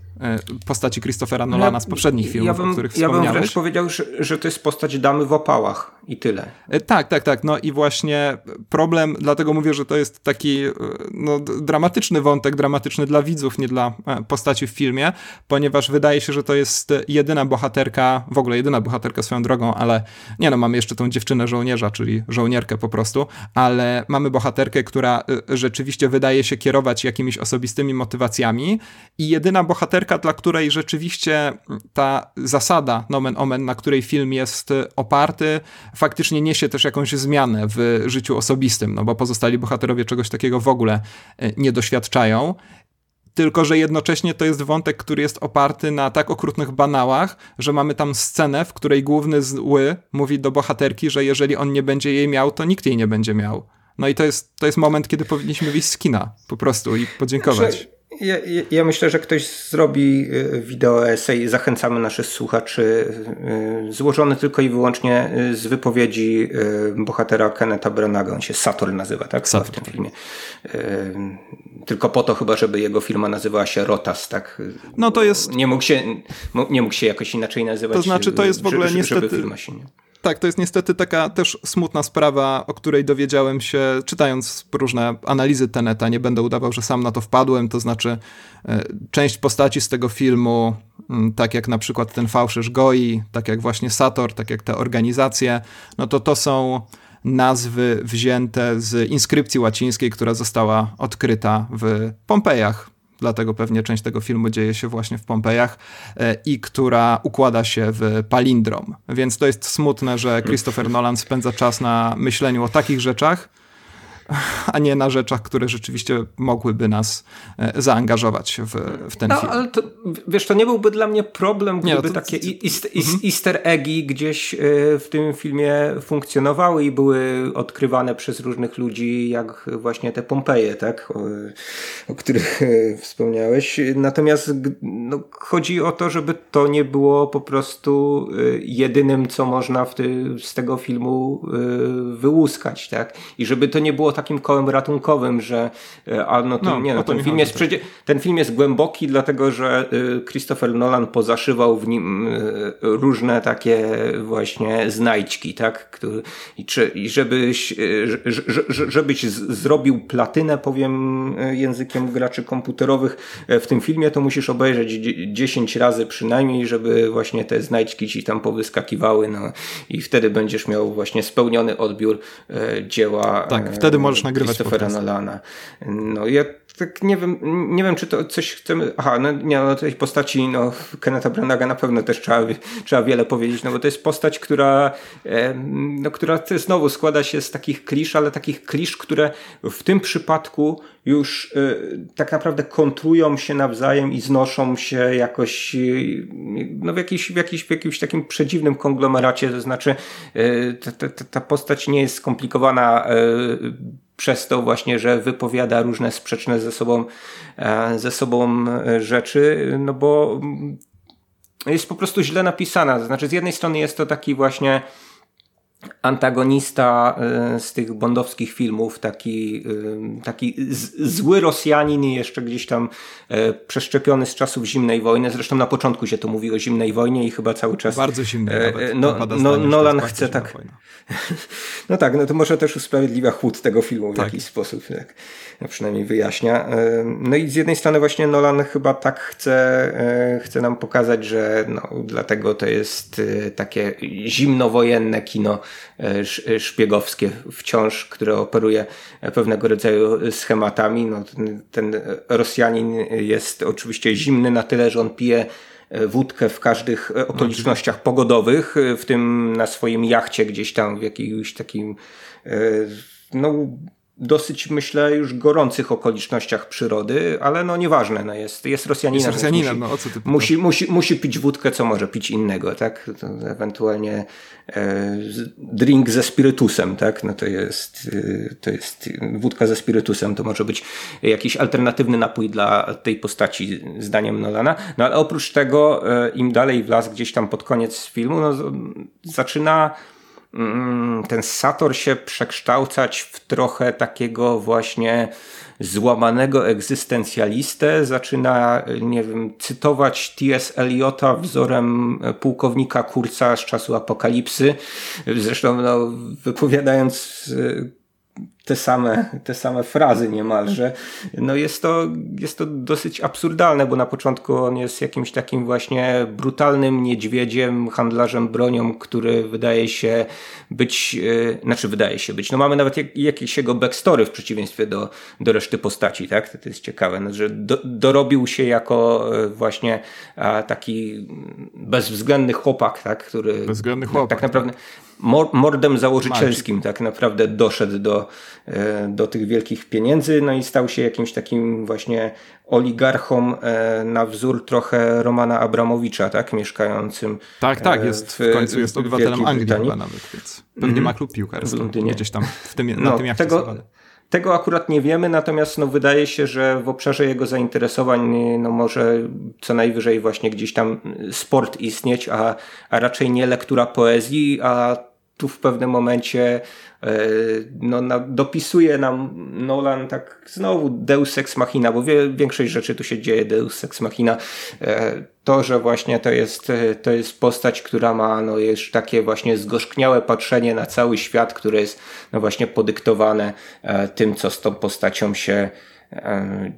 postaci Christophera Nolana z poprzednich filmów, ja bym, o których wspomniałeś. Ja bym wręcz powiedział, że, że to jest postać damy w opałach i tyle. E, tak, tak, tak. No i właśnie problem, dlatego mówię, że to jest taki e, no, dramatyczny wątek, dramatyczny dla widzów, nie dla postaci w filmie, ponieważ wydaje się, że to jest jedyna bohaterka, w ogóle jedyna bohaterka swoją drogą, ale nie no, mamy jeszcze tą dziewczynę żołnierza, czyli żołnierkę po prostu, ale mamy bohaterkę, która rzeczywiście wydaje się kierować jakimiś osobistymi motywacjami i jedyna bohaterka, dla której rzeczywiście ta zasada, nomen omen, na której film jest oparty, faktycznie niesie też jakąś zmianę w życiu osobistym, no bo pozostali bohaterowie czegoś takiego w ogóle e, nie doświadczają tylko że jednocześnie to jest wątek, który jest oparty na tak okrutnych banałach, że mamy tam scenę, w której główny zły mówi do bohaterki, że jeżeli on nie będzie jej miał, to nikt jej nie będzie miał. No i to jest, to jest moment, kiedy powinniśmy wyjść z kina po prostu i podziękować. Ja, ja, myślę, że ktoś zrobi y, wideo esej. Zachęcamy naszych słuchaczy, y, złożony tylko i wyłącznie y, z wypowiedzi bohatera Kenneta Branaga. On się Sator nazywa, tak? Sator. W tym filmie. Tylko po to chyba, żeby jego firma nazywała się Rotas, tak? No to jest... Nie mógł się, nie mógł się jakoś inaczej nazywać. To znaczy, to jest w ogóle niestety... Żeby firma się nie... Tak, to jest niestety taka też smutna sprawa, o której dowiedziałem się czytając różne analizy Teneta. Nie będę udawał, że sam na to wpadłem, to znaczy e, część postaci z tego filmu, tak jak na przykład ten fałszerz Goi, tak jak właśnie Sator, tak jak te organizacje, no to to są nazwy wzięte z inskrypcji łacińskiej, która została odkryta w Pompejach dlatego pewnie część tego filmu dzieje się właśnie w Pompejach e, i która układa się w palindrom. Więc to jest smutne, że Christopher Nolan spędza czas na myśleniu o takich rzeczach, a nie na rzeczach, które rzeczywiście mogłyby nas e, zaangażować w, w ten no, film. Ale to, wiesz, to nie byłby dla mnie problem, gdyby nie, no to, takie easter, mhm. easter eggi gdzieś e, w tym filmie funkcjonowały i były odkrywane przez różnych ludzi, jak właśnie te Pompeje, tak? O, o których e, wspomniałeś. Natomiast no, chodzi o to, żeby to nie było po prostu jedynym, co można ty, z tego filmu wyłuskać, tak? I żeby to nie było takim kołem ratunkowym, że e, a no, to, no nie, no, ten, film jest przecież, ten film jest głęboki, dlatego że e, Christopher Nolan pozaszywał w nim e, różne takie właśnie znajdźki, tak? Który, i, czy, i żebyś, żebyś zrobił platynę, powiem językiem graczy komputerowych w tym filmie, to musisz obejrzeć 10 razy przynajmniej, żeby właśnie te znajdźki ci tam powyskakiwały, no i wtedy będziesz miał właśnie spełniony odbiór dzieła. Tak, wtedy możesz nagrywać Christophera Nolana. No ja tak nie wiem, nie wiem, czy to coś chcemy. Aha, no nie, no tej postaci, no, Kenneta Branaga na pewno też trzeba, trzeba wiele powiedzieć, no bo to jest postać, która, no, która znowu składa się z takich klisz, ale takich klisz, które w tym przypadku już y, tak naprawdę kontrują się nawzajem i znoszą się jakoś y, no, w, jakiś, w, jakiś, w jakimś takim przedziwnym konglomeracie, to znaczy y, ta, ta, ta postać nie jest skomplikowana przez to właśnie, że wypowiada różne sprzeczne ze sobą, e, ze sobą e, rzeczy, no bo jest po prostu źle napisana. Znaczy, z jednej strony jest to taki właśnie antagonista y, z tych bondowskich filmów, taki, y, taki zły Rosjanin jeszcze gdzieś tam y, przeszczepiony z czasów zimnej wojny. Zresztą na początku się to mówi o zimnej wojnie i chyba cały czas. Bardzo zimnej. No, no, Nolan chce tak. [LAUGHS] No tak, no to może też usprawiedliwia chłód tego filmu w tak. jakiś sposób. Tak no przynajmniej wyjaśnia. No i z jednej strony właśnie Nolan chyba tak chce, chce nam pokazać, że no, dlatego to jest takie zimnowojenne kino szpiegowskie wciąż, które operuje pewnego rodzaju schematami. No, ten, ten Rosjanin jest oczywiście zimny na tyle, że on pije wódkę w każdych okolicznościach pogodowych, w tym na swoim jachcie gdzieś tam w jakimś takim no, dosyć, myślę, już gorących okolicznościach przyrody, ale no nieważne, no jest, jest Rosjaninem. Jest Rosjaninem, musi, no o co ty musi, musi, musi pić wódkę, co może pić innego, tak? To ewentualnie e, drink ze spirytusem, tak? No to jest, e, to jest wódka ze spirytusem, to może być jakiś alternatywny napój dla tej postaci, zdaniem Nolana. No ale oprócz tego, e, im dalej w las gdzieś tam pod koniec filmu, no zaczyna ten Sator się przekształcać w trochę takiego właśnie złamanego egzystencjalistę, zaczyna, nie wiem, cytować T.S. Eliota wzorem pułkownika Kurca z czasu apokalipsy. Zresztą no, wypowiadając te same, te same frazy niemalże. No jest to, jest to dosyć absurdalne, bo na początku on jest jakimś takim właśnie brutalnym niedźwiedziem, handlarzem bronią, który wydaje się być, yy, znaczy wydaje się być, no mamy nawet jak, jakieś jego backstory w przeciwieństwie do, do reszty postaci, tak? To, to jest ciekawe, no, że do, dorobił się jako yy, właśnie a, taki bezwzględny chłopak, tak? Który bezwzględny chłopak. Tak naprawdę mordem założycielskim tak naprawdę doszedł do, e, do tych wielkich pieniędzy, no i stał się jakimś takim właśnie oligarchą e, na wzór trochę Romana Abramowicza, tak, mieszkającym Tak, tak, jest, w, w końcu jest obywatelem Anglii chyba nawet, więc pewnie mm -hmm. ma klub piłkarski. Gdzieś tam w tym, no, na tym jachcie tego, tego akurat nie wiemy, natomiast no, wydaje się, że w obszarze jego zainteresowań no, może co najwyżej właśnie gdzieś tam sport istnieć, a, a raczej nie lektura poezji, a tu w pewnym momencie e, no, na, dopisuje nam Nolan tak znowu Deus Ex Machina, bo wie, większość rzeczy tu się dzieje Deus Ex Machina. E, to, że właśnie to jest, to jest postać, która ma no, już takie właśnie zgorzkniałe patrzenie na cały świat, które jest no, właśnie podyktowane e, tym, co z tą postacią się E,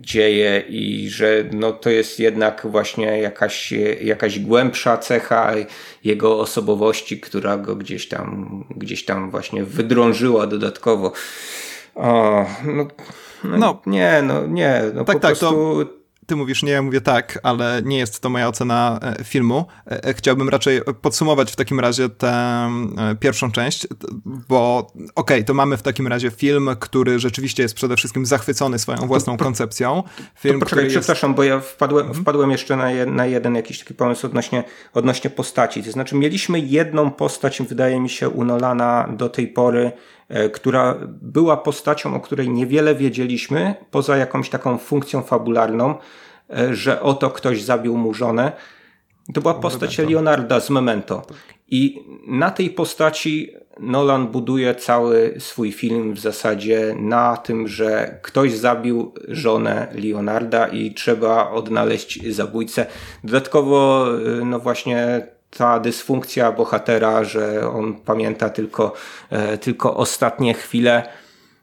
dzieje i że no, to jest jednak właśnie jakaś, jakaś głębsza cecha jego osobowości, która go gdzieś tam, gdzieś tam właśnie wydrążyła dodatkowo. O, no, no, no, nie, no nie, no tak, po tak, prostu... To ty mówisz nie, ja mówię tak, ale nie jest to moja ocena e, filmu. E, e, chciałbym raczej podsumować w takim razie tę pierwszą część, bo okej, okay, to mamy w takim razie film, który rzeczywiście jest przede wszystkim zachwycony swoją własną koncepcją. Film, to poczekaj, przepraszam, jest... bo ja wpadłem, mhm. wpadłem jeszcze na, je, na jeden jakiś taki pomysł odnośnie, odnośnie postaci. To znaczy mieliśmy jedną postać, wydaje mi się, u Nolana do tej pory, która była postacią, o której niewiele wiedzieliśmy, poza jakąś taką funkcją fabularną, E, że oto ktoś zabił mu żonę. To była postać Leonarda z Memento. I na tej postaci Nolan buduje cały swój film w zasadzie na tym, że ktoś zabił żonę Leonarda i trzeba odnaleźć zabójcę. Dodatkowo, e, no właśnie ta dysfunkcja bohatera, że on pamięta tylko, e, tylko ostatnie chwile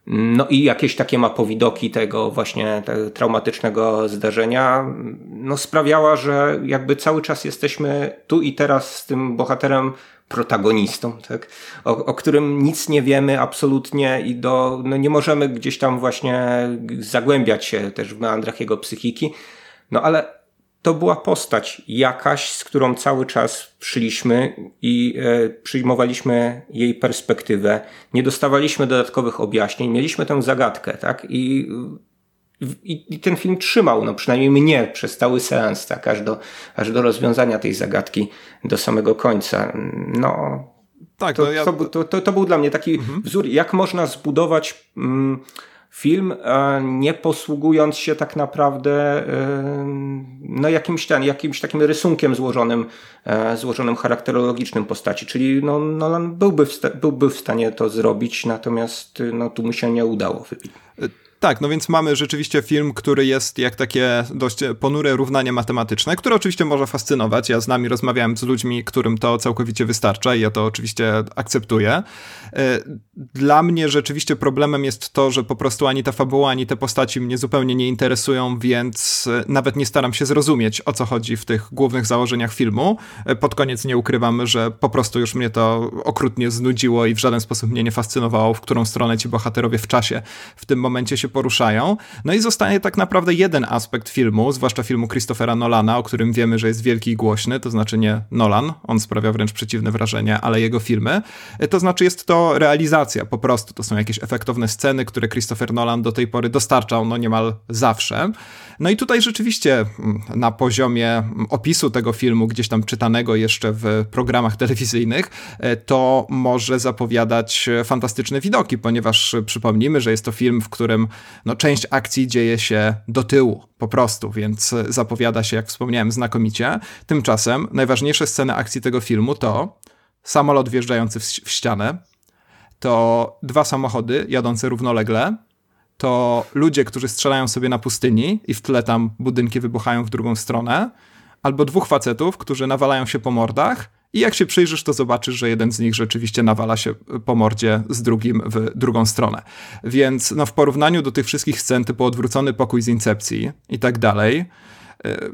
no i jakieś takie ma powidoki tego właśnie tego traumatycznego zdarzenia, no sprawiała, że jakby cały czas jesteśmy tu i teraz z tym bohaterem protagonistą, tak? o, o którym nic nie wiemy absolutnie i do, no nie możemy gdzieś tam właśnie zagłębiać się też w meandrach jego psychiki. No ale to była postać jakaś, z którą cały czas szliśmy i e, przyjmowaliśmy jej perspektywę. Nie dostawaliśmy dodatkowych objaśnień, mieliśmy tę zagadkę, tak? I, i, i ten film trzymał, no przynajmniej mnie, przez cały seans, tak? Aż do, aż do rozwiązania tej zagadki do samego końca. No. Tak, to, no ja... to, to, to, to, był dla mnie taki mhm. wzór, jak można zbudować. Mm, film, nie posługując się tak naprawdę no jakimś, ten, jakimś takim rysunkiem złożonym, e, złożonym charakterologicznym postaci. Czyli no, Nolan byłby w, byłby w stanie to zrobić, natomiast no, tu mu się nie udało. Tak, no więc mamy rzeczywiście film, który jest jak takie dość ponure równanie matematyczne, które oczywiście może fascynować. Ja z nami rozmawiałem z ludźmi, którym to całkowicie wystarcza i ja to oczywiście akceptuję. E, dla mnie rzeczywiście problemem jest to, że po prostu ani ta fabuła, ani te postaci mnie zupełnie nie interesują, więc e, nawet nie staram się zrozumieć, o co chodzi w tych głównych założeniach filmu. E, pod koniec nie ukrywam, że po prostu już mnie to okrutnie znudziło i w żaden sposób mnie nie fascynowało, w którą stronę ci bohaterowie w czasie w tym momencie się poruszają. No i zostaje tak naprawdę jeden aspekt filmu, zwłaszcza filmu Christophera Nolana, o którym wiemy, że jest wielki i głośny, to znaczy nie Nolan, on sprawia wręcz przeciwne wrażenie, ale jego filmy. To znaczy jest to realizacja po prostu. To są jakieś efektowne sceny, które Christopher Nolan do tej pory dostarczał no niemal zawsze. No i tutaj rzeczywiście mm, na poziomie mm, opisu tego filmu, gdzieś tam czytanego jeszcze w programach telewizyjnych, e, to może zapowiadać fantastyczne widoki, ponieważ przypomnijmy, że jest to film, w którym no, część akcji dzieje się do tyłu po prostu, więc zapowiada się, jak wspomniałem, znakomicie. Tymczasem najważniejsze sceny akcji tego filmu to samolot wjeżdżający w, w ścianę, to dwa samochody jadące równolegle, to ludzie, którzy strzelają sobie na pustyni i w tle tam budynki wybuchają w drugą stronę, albo dwóch facetów, którzy nawalają się po mordach i jak się przyjrzysz, to zobaczysz, że jeden z nich rzeczywiście nawala się po mordzie z drugim w drugą stronę. Więc no, w porównaniu do tych wszystkich scen typu odwrócony pokój z Incepcji i tak dalej, y,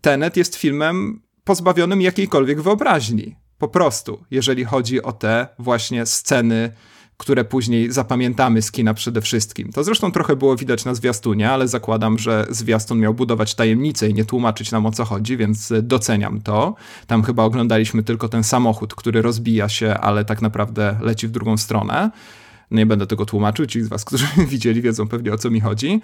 Tenet jest filmem pozbawionym jakiejkolwiek wyobraźni. Po prostu, jeżeli chodzi o te właśnie sceny które później zapamiętamy z kina przede wszystkim. To zresztą trochę było widać na zwiastunie, ale zakładam, że zwiastun miał budować tajemnicę i nie tłumaczyć nam o co chodzi, więc doceniam to. Tam chyba oglądaliśmy tylko ten samochód, który rozbija się, ale tak naprawdę leci w drugą stronę. Nie będę tego tłumaczył, ci z was, [LAUGHS] którzy widzieli, wiedzą pewnie o co mi chodzi.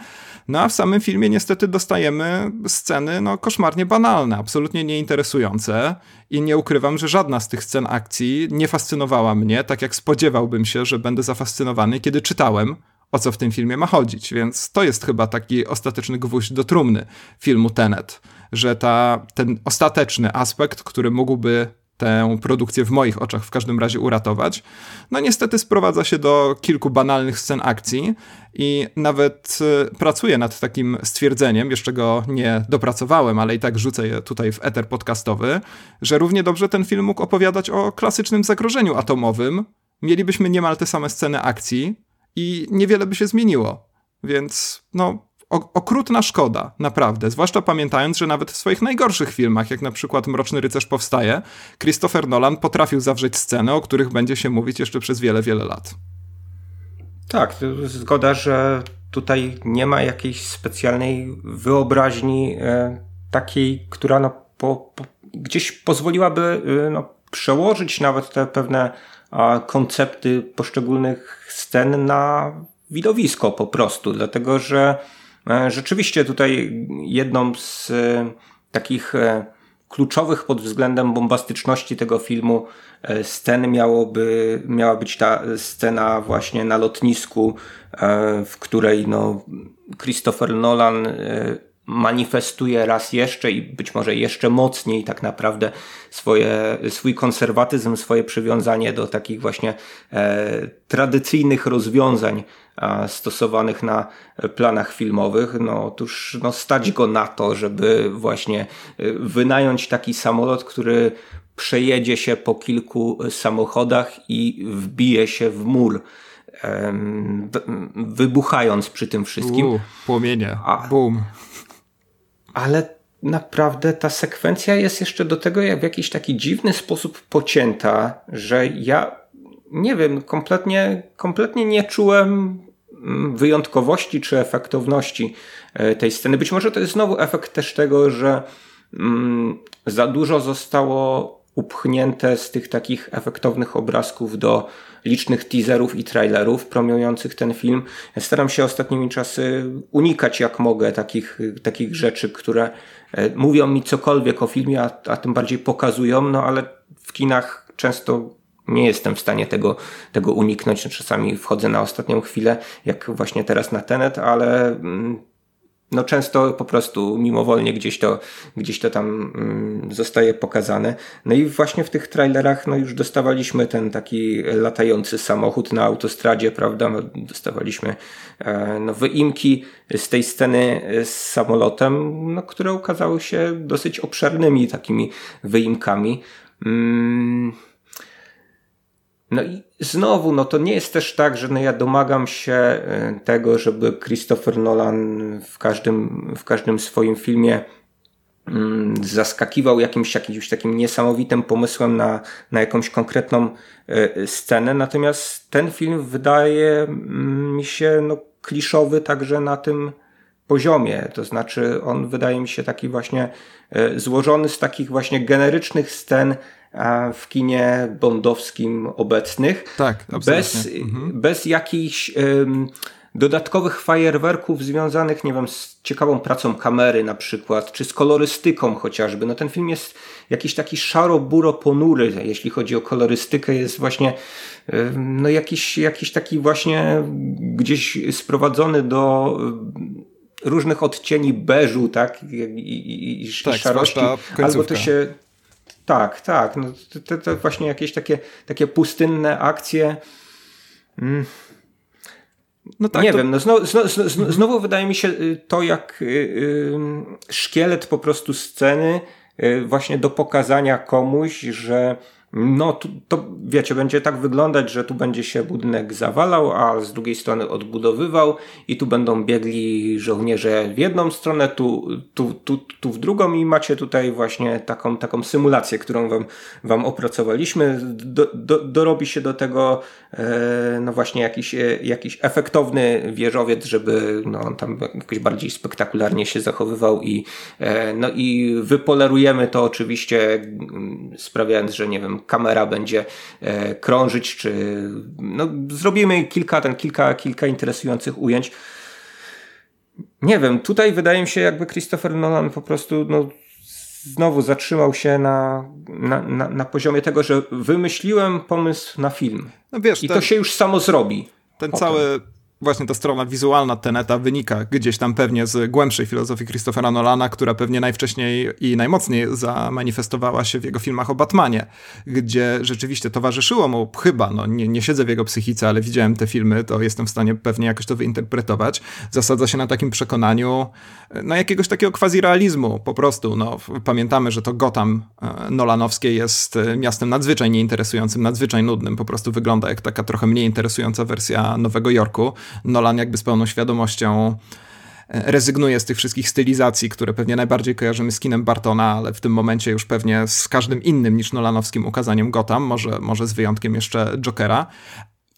No a w samym filmie niestety dostajemy sceny no, koszmarnie banalne, absolutnie nieinteresujące i nie ukrywam, że żadna z tych scen akcji nie fascynowała mnie, tak jak spodziewałbym się, że będę zafascynowany, kiedy czytałem o co w tym filmie ma chodzić, więc to jest chyba taki ostateczny gwóźdź do trumny filmu Tenet, że ta, ten ostateczny aspekt, który mógłby tę produkcję w moich oczach w każdym razie uratować. No niestety sprowadza się do kilku banalnych scen akcji i nawet y, pracuję nad takim stwierdzeniem, jeszcze go nie dopracowałem, ale i tak rzucę je tutaj w eter podcastowy, że równie dobrze ten film mógł opowiadać o klasycznym zagrożeniu atomowym. Mielibyśmy niemal te same sceny akcji i niewiele by się zmieniło. Więc no, okrutna szkoda, naprawdę. Zwłaszcza pamiętając, że nawet w swoich najgorszych filmach, jak na przykład Mroczny Rycerz powstaje, Christopher Nolan potrafił zawrzeć sceny, o których będzie się mówić jeszcze przez wiele, wiele lat. Tak, zgoda, że tutaj nie ma jakiejś specjalnej wyobraźni e, takiej, która no, po, po, gdzieś pozwoliłaby e, no, przełożyć nawet te pewne a, koncepty poszczególnych scen na widowisko po prostu, dlatego że rzeczywiście tutaj jedną z e, takich e, kluczowych pod względem bombastyczności tego filmu scen miałoby, miała być ta scena właśnie na lotnisku, w której no, Christopher Nolan manifestuje raz jeszcze i być może jeszcze mocniej tak naprawdę swoje, swój konserwatyzm, swoje przywiązanie do takich właśnie e, tradycyjnych rozwiązań stosowanych na planach filmowych. No otóż no, stać go na to, żeby właśnie e, wynająć taki samolot, który przejedzie się po kilku samochodach i wbije się w mur wybuchając przy tym wszystkim. U, płomienie. A, Boom ale naprawdę ta sekwencja jest jeszcze do tego w jakiś taki dziwny sposób pocięta, że ja nie wiem, kompletnie, kompletnie nie czułem mm, wyjątkowości czy efektowności e, tej sceny. Być może to jest znowu efekt też tego, że mm, za dużo zostało upchnięte z tych takich efektownych obrazków do licznych teaserów i trailerów promujących ten film. Ja staram się ostatnimi czasy unikać jak mogę takich, takich rzeczy, które e, mówią mi cokolwiek o filmie, a, a tym bardziej pokazują, no ale w kinach często nie jestem w stanie tego, tego uniknąć. Czasami wchodzę na ostatnią chwilę, jak właśnie teraz na Tenet, ale mm, no często po prostu mimowolnie gdzieś to, gdzieś to tam mm, zostaje pokazane. No i właśnie w tych trailerach no już dostawaliśmy ten taki latający samochód na autostradzie, prawda? No, dostawaliśmy e, no, wyimki z tej sceny z samolotem, no, które okazały się dosyć obszernymi takimi wyimkami. Mm. No i znowu, no to nie jest też tak, że no ja domagam się e, tego, żeby Christopher Nolan w każdym, w każdym swoim filmie mm, zaskakiwał jakimś, jakimś takim niesamowitym pomysłem na, na jakąś konkretną e, scenę. Natomiast ten film wydaje mm, mi się no, kliszowy także na tym poziomie. To znaczy, on wydaje mi się taki właśnie e, złożony z takich właśnie generycznych scen w kinie bondowskim obecnych. Tak, bez, mhm. bez jakichś um, dodatkowych fajerwerków związanych, nie wiem, z ciekawą pracą kamery na przykład, czy z kolorystyką chociażby. No ten film jest jakiś taki szaro-buro ponury, jeśli chodzi o kolorystykę, jest właśnie no jakiś, jakiś taki właśnie gdzieś sprowadzony do różnych odcieni beżu, tak, i, i, i tak, szarości, albo to się tak, tak. No, to, to właśnie jakieś takie, takie pustynne akcje. Mm. No tak, nie to... wiem, no znowu, znowu, znowu, znowu, wydaje mi się y, to jak y, y, szkielet po prostu sceny właśnie do pokazania komuś, że no to, to wiecie, będzie tak wyglądać, że tu będzie się budynek zawalał, a z drugiej strony odbudowywał i tu będą biegli żołnierze w jedną stronę, tu, tu, tu, tu w drugą i macie tutaj właśnie taką, taką symulację, którą wam, wam opracowaliśmy. Do, do, dorobi się do tego e, no właśnie jakiś, e, jakiś efektowny wieżowiec, żeby no, on tam jakoś bardziej spektakularnie się zachowywał i, e, no i wypolerujemy to oczywiście mm, sprawiając, że nie wiem, kamera będzie e, krążyć, czy no, zrobimy kilka, ten, kilka, kilka interesujących ujęć. Nie wiem, tutaj wydaje mi się, jakby Christopher Nolan po prostu no, znowu zatrzymał się na, na, na, na poziomie tego, że wymyśliłem pomysł na film. No wiesz, I ten, to się już samo zrobi. Ten potem. cały właśnie ta strona wizualna Teneta wynika gdzieś tam pewnie z głębszej filozofii Christophera Nolana, która pewnie najwcześniej i najmocniej zamanifestowała się w jego filmach o Batmanie, gdzie rzeczywiście towarzyszyło mu chyba, no nie, nie siedzę w jego psychice, ale widziałem te filmy, to jestem w stanie pewnie jakoś to wyinterpretować. Zasadza się na takim przekonaniu, no jakiegoś takiego quasi-realizmu po prostu. No, pamiętamy, że to Gotham e, Nolanowskie jest e, miastem nadzwyczaj nieinteresującym, nadzwyczaj nudnym, po prostu wygląda jak taka trochę mniej interesująca wersja Nowego Jorku. Nolan jakby z pełną świadomością e, rezygnuje z tych wszystkich stylizacji, które pewnie najbardziej kojarzymy z kinem Bartona, ale w tym momencie już pewnie z każdym innym niż nolanowskim ukazaniem Gotham, może, może z wyjątkiem jeszcze Jokera.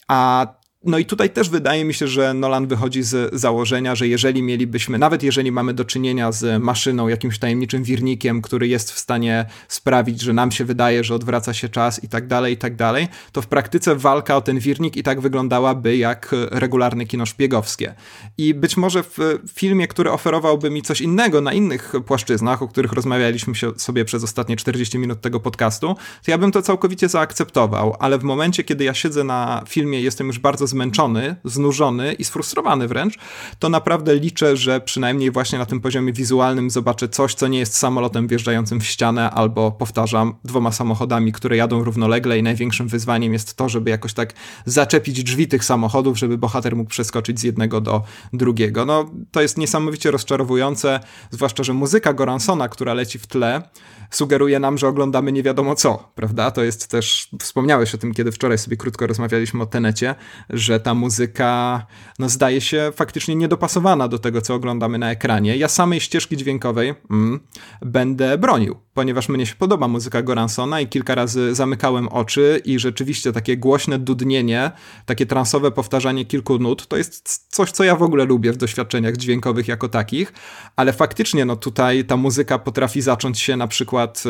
A no i tutaj też wydaje mi się, że Nolan wychodzi z założenia, że jeżeli mielibyśmy, nawet jeżeli mamy do czynienia z maszyną, jakimś tajemniczym wirnikiem, który jest w stanie sprawić, że nam się wydaje, że odwraca się czas i tak dalej, i tak dalej, to w praktyce walka o ten wirnik i tak wyglądałaby jak regularne kino szpiegowskie. I być może w filmie, który oferowałby mi coś innego na innych płaszczyznach, o których rozmawialiśmy sobie przez ostatnie 40 minut tego podcastu, to ja bym to całkowicie zaakceptował, ale w momencie, kiedy ja siedzę na filmie, jestem już bardzo zmęczony, znużony i sfrustrowany wręcz, to naprawdę liczę, że przynajmniej właśnie na tym poziomie wizualnym zobaczę coś, co nie jest samolotem wjeżdżającym w ścianę, albo powtarzam, dwoma samochodami, które jadą równolegle i największym wyzwaniem jest to, żeby jakoś tak zaczepić drzwi tych samochodów, żeby bohater mógł przeskoczyć z jednego do drugiego. No, to jest niesamowicie rozczarowujące, zwłaszcza, że muzyka Goransona, która leci w tle, sugeruje nam, że oglądamy nie wiadomo co, prawda? To jest też, wspomniałeś o tym, kiedy wczoraj sobie krótko rozmawialiśmy o Tenecie, że ta muzyka no, zdaje się faktycznie niedopasowana do tego, co oglądamy na ekranie. Ja samej ścieżki dźwiękowej mm, będę bronił, ponieważ mnie się podoba muzyka Goransona i kilka razy zamykałem oczy i rzeczywiście takie głośne dudnienie, takie transowe powtarzanie kilku nut, to jest coś, co ja w ogóle lubię w doświadczeniach dźwiękowych jako takich, ale faktycznie no tutaj ta muzyka potrafi zacząć się na przykład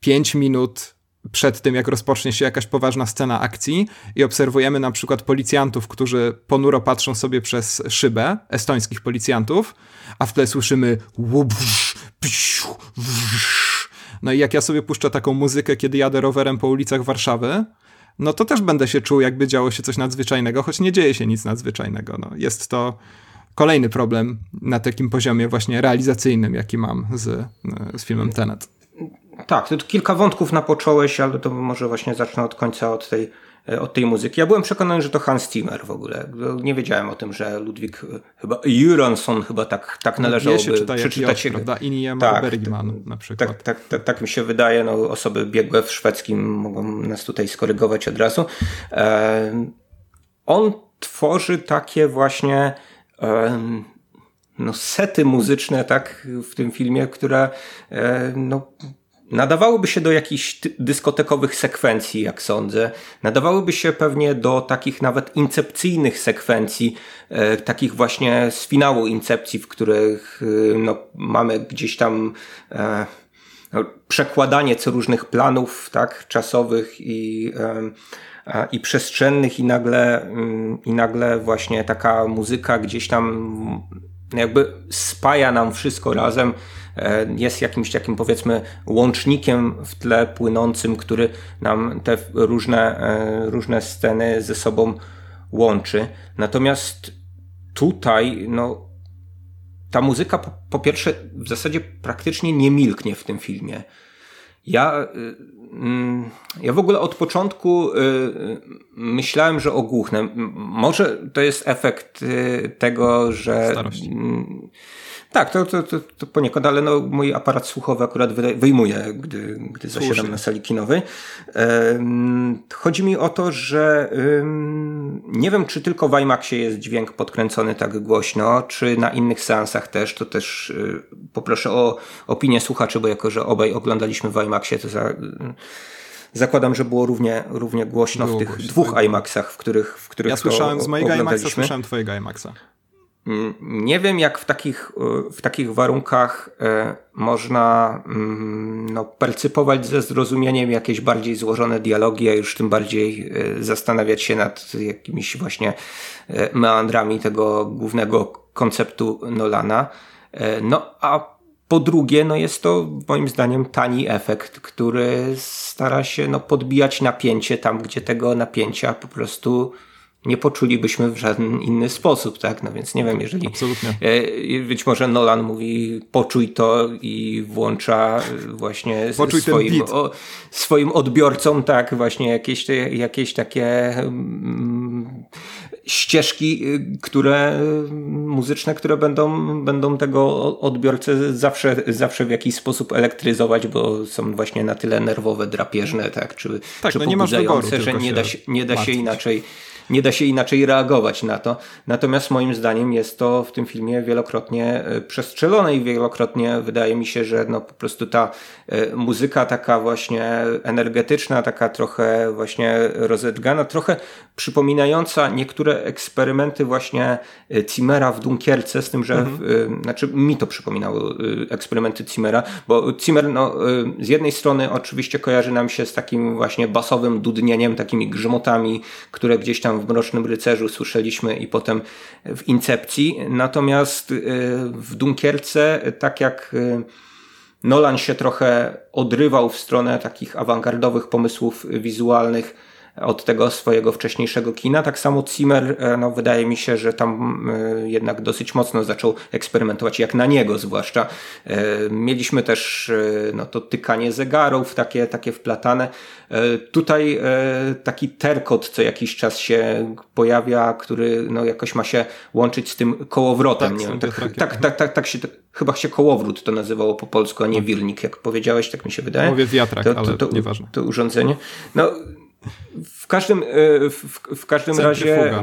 5 y, minut przed tym, jak rozpocznie się jakaś poważna scena akcji i obserwujemy na przykład policjantów, którzy ponuro patrzą sobie przez szybę, estońskich policjantów, a w tle słyszymy no i jak ja sobie puszczę taką muzykę, kiedy jadę rowerem po ulicach Warszawy, no to też będę się czuł, jakby działo się coś nadzwyczajnego, choć nie dzieje się nic nadzwyczajnego. No, jest to kolejny problem na takim poziomie właśnie realizacyjnym, jaki mam z, z filmem Tenet. Tak, to kilka wątków napocząłeś, ale to może właśnie zacznę od końca, od tej E, od tej muzyki. Ja byłem przekonany, że to Hans Zimmer w ogóle. Nie wiedziałem o tym, że Ludwik, e, chyba Juransson chyba tak, tak należałoby się czyta przeczytać. Piotr, prawda? Iniem tak, Bergman na przykład. Tak, tak, tak, tak, mi się wydaje. No, osoby biegłe w szwedzkim mogą nas tutaj skorygować od razu. On tworzy takie właśnie no, sety muzyczne tak w tym filmie, które e, no, nadawałyby się do jakichś dyskotekowych sekwencji, jak sądzę. Nadawałyby się pewnie do takich nawet incepcyjnych sekwencji, e, takich właśnie z finału incepcji, w których e, no, mamy gdzieś tam e, no, przekładanie co różnych planów tak, czasowych i, e, i przestrzennych i nagle, mm, i nagle właśnie taka muzyka gdzieś tam jakby spaja nam wszystko razem E, jest jakimś takim powiedzmy łącznikiem w tle płynącym, który nam te różne, e, różne sceny ze sobą łączy. Natomiast tutaj, no, ta muzyka po, po pierwsze w zasadzie praktycznie nie milknie w tym filmie. Ja, y, mm, ja w ogóle od początku myślałem, że ogłuchnę. Może to jest efekt tego, że. Starości. Tak, to, to, to, to poniekąd, ale no, mój aparat słuchowy akurat wyjmuje, gdy, gdy zasiadam na sali kinowej. Chodzi mi o to, że nie wiem, czy tylko w IMAXie jest dźwięk podkręcony tak głośno, czy na innych seansach też. To też y, poproszę o opinię słuchaczy, bo jako, że obaj oglądaliśmy w IMAXie, to za, zakładam, że było równie, równie głośno było w tych głośno, dwóch tak. IMAXach, w których, w których Ja słyszałem z mojego IMAXa, słyszałem twojego IMAXa. Mm, nie wiem, jak w takich, w takich warunkach e, można mm, no, percypować ze zrozumieniem jakieś bardziej złożone dialogi, a już tym bardziej e, zastanawiać się nad jakimiś właśnie meandrami tego głównego konceptu Nolana. No a po drugie, no jest to moim zdaniem tani efekt, który stara się no, podbijać napięcie tam, gdzie tego napięcia po prostu nie poczulibyśmy w żaden inny sposób, tak? No więc nie wiem, jeżeli Absolutnie. E, być może Nolan mówi poczuj to i włącza właśnie poczuj swoim, o, swoim odbiorcom, tak, właśnie jakieś, jakieś takie mm, ścieżki, które muzyczne, które będą, będą tego odbiorcę zawsze, zawsze w jakiś sposób elektryzować, bo są właśnie na tyle nerwowe, drapieżne, tak, czy, tak, czy no nie masz wyboru, że nie da się, nie da się inaczej nie da się inaczej reagować na to. Natomiast moim zdaniem jest to w tym filmie wielokrotnie e, przestrzelone i wielokrotnie wydaje mi się, że no po prostu ta e, muzyka taka właśnie energetyczna, taka trochę właśnie rozedgana, trochę przypominająca niektóre eksperymenty właśnie e, Cimera w Dunkierce, z tym, że mhm. w, znaczy mi to przypominało eksperymenty Cimera, bo Cimer no, z jednej strony oczywiście kojarzy nam się z takim właśnie basowym dudnieniem, takimi grzmotami, które gdzieś tam w Mrocznym Rycerzu słyszeliśmy i potem w Incepcji. Natomiast y, w Dunkierce, tak jak y, Nolan się trochę odrywał w stronę takich awangardowych pomysłów wizualnych, od tego swojego wcześniejszego kina. Tak samo Zimmer, e, no wydaje mi się, że tam e, jednak dosyć mocno zaczął eksperymentować, jak na niego zwłaszcza. E, mieliśmy też no, to tykanie zegarów, takie, takie wplatane. Tutaj taki terkot co jakiś czas się pojawia, który no, jakoś ma się łączyć z tym kołowrotem. Tak, nie wiem, tak, tak, tak, tak, tak się chyba się kołowrót to nazywało po polsku, a nie wirnik, jak powiedziałeś, tak mi się wydaje. Mówię wiatrak, to, to, to, to nieważne. To urządzenie. No, w każdym, e, w, w każdym razie.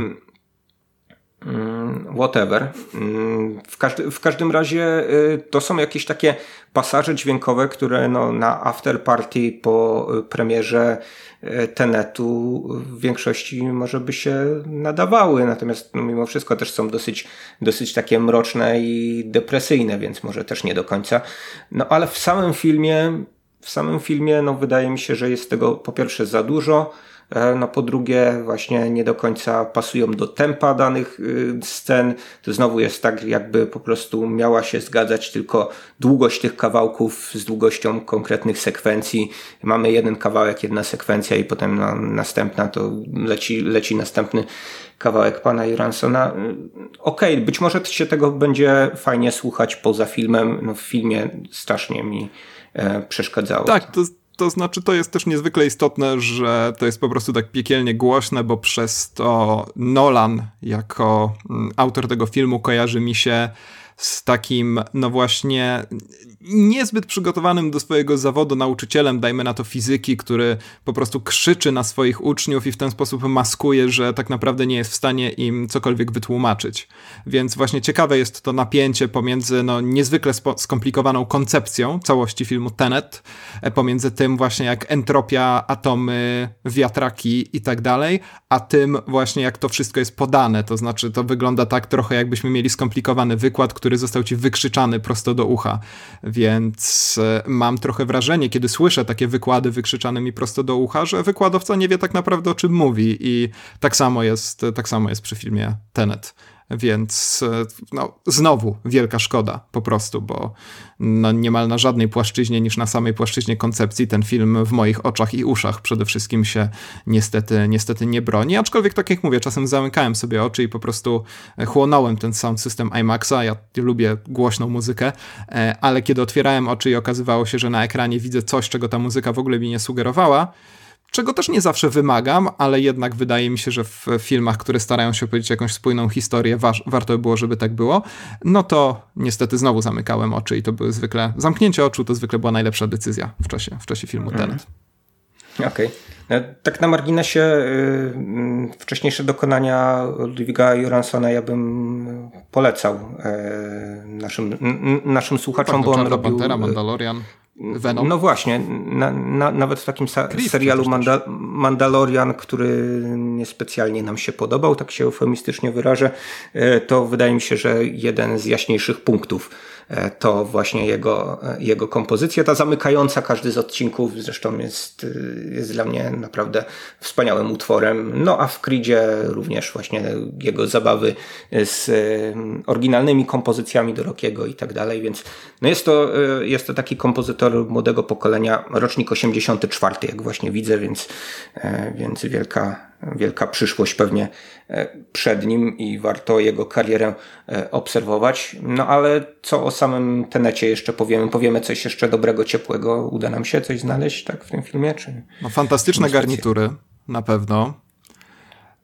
Mm, whatever. Mm, w, każdy, w każdym razie e, to są jakieś takie pasaże dźwiękowe, które no, na after party po premierze e, Tenetu w większości może by się nadawały, natomiast no, mimo wszystko też są dosyć, dosyć takie mroczne i depresyjne, więc może też nie do końca. No ale w samym filmie w samym filmie no, wydaje mi się, że jest tego po pierwsze za dużo, e, no po drugie właśnie nie do końca pasują do tempa danych y, scen. To znowu jest tak, jakby po prostu miała się zgadzać tylko długość tych kawałków z długością konkretnych sekwencji. Mamy jeden kawałek, jedna sekwencja i potem następna to leci, leci następny kawałek pana Juransona. Okej, okay, być może się tego będzie fajnie słuchać poza filmem. No w filmie strasznie mi przeszkadzało. Tak, to, to znaczy to jest też niezwykle istotne, że to jest po prostu tak piekielnie głośne, bo przez to Nolan jako mm, autor tego filmu kojarzy mi się z takim, no właśnie, niezbyt przygotowanym do swojego zawodu nauczycielem, dajmy na to fizyki, który po prostu krzyczy na swoich uczniów i w ten sposób maskuje, że tak naprawdę nie jest w stanie im cokolwiek wytłumaczyć. Więc właśnie ciekawe jest to napięcie pomiędzy no, niezwykle skomplikowaną koncepcją całości filmu Tenet, e, pomiędzy tym właśnie jak entropia, atomy, wiatraki i tak dalej, a tym właśnie jak to wszystko jest podane. To znaczy to wygląda tak trochę jakbyśmy mieli skomplikowany wykład, który został ci wykrzyczany prosto do ucha więc e, mam trochę wrażenie, kiedy słyszę takie wykłady wykrzyczane mi prosto do ucha, że wykładowca nie wie tak naprawdę o czym mówi i tak samo jest, tak samo jest przy filmie Tenet. Więc e, no, znowu wielka szkoda po prostu, bo no, niemal na żadnej płaszczyźnie niż na samej płaszczyźnie koncepcji ten film w moich oczach i uszach przede wszystkim się niestety, niestety nie broni. Aczkolwiek, tak jak mówię, czasem zamykałem sobie oczy i po prostu chłonąłem ten sound system IMAXa. Ja lubię głośną muzykę, e, ale kiedy otwierałem oczy i okazywało się, że na ekranie widzę coś, czego ta muzyka w ogóle mi nie sugerowała, czego też nie zawsze wymagam, ale jednak wydaje mi się, że w filmach, które starają się opowiedzieć jakąś spójną historię, wa warto by było, żeby tak było, no to niestety znowu zamykałem oczy i to były zwykle, zamknięcie oczu to zwykle była najlepsza decyzja w czasie, w czasie filmu mhm. Tenet. Okej. Okay. No, tak na marginesie yy, wcześniejsze dokonania Ludwiga Joransona ja bym polecał yy, naszym, naszym słuchaczom, bo on robił... Pantera, Mandalorian. Venom. No właśnie, na, na, nawet w takim serialu Manda Mandalorian, który niespecjalnie nam się podobał, tak się eufemistycznie wyrażę, e, to wydaje mi się, że jeden z jaśniejszych punktów to właśnie jego, e, jego kompozycja, ta zamykająca każdy z odcinków, zresztą jest, e, jest dla mnie naprawdę wspaniałym utworem. No a w Creedzie również właśnie jego zabawy z oryginalnymi kompozycjami do Rockiego i tak dalej, więc no jest, to, jest to taki kompozytor młodego pokolenia, rocznik 84, jak właśnie widzę, więc, więc wielka, wielka przyszłość pewnie e, przed nim i warto jego karierę e, obserwować. No ale co o samym Tenecie jeszcze powiemy? Powiemy coś jeszcze dobrego, ciepłego. Uda nam się coś znaleźć tak w tym filmie? Czy... No, fantastyczne garnitury, na pewno.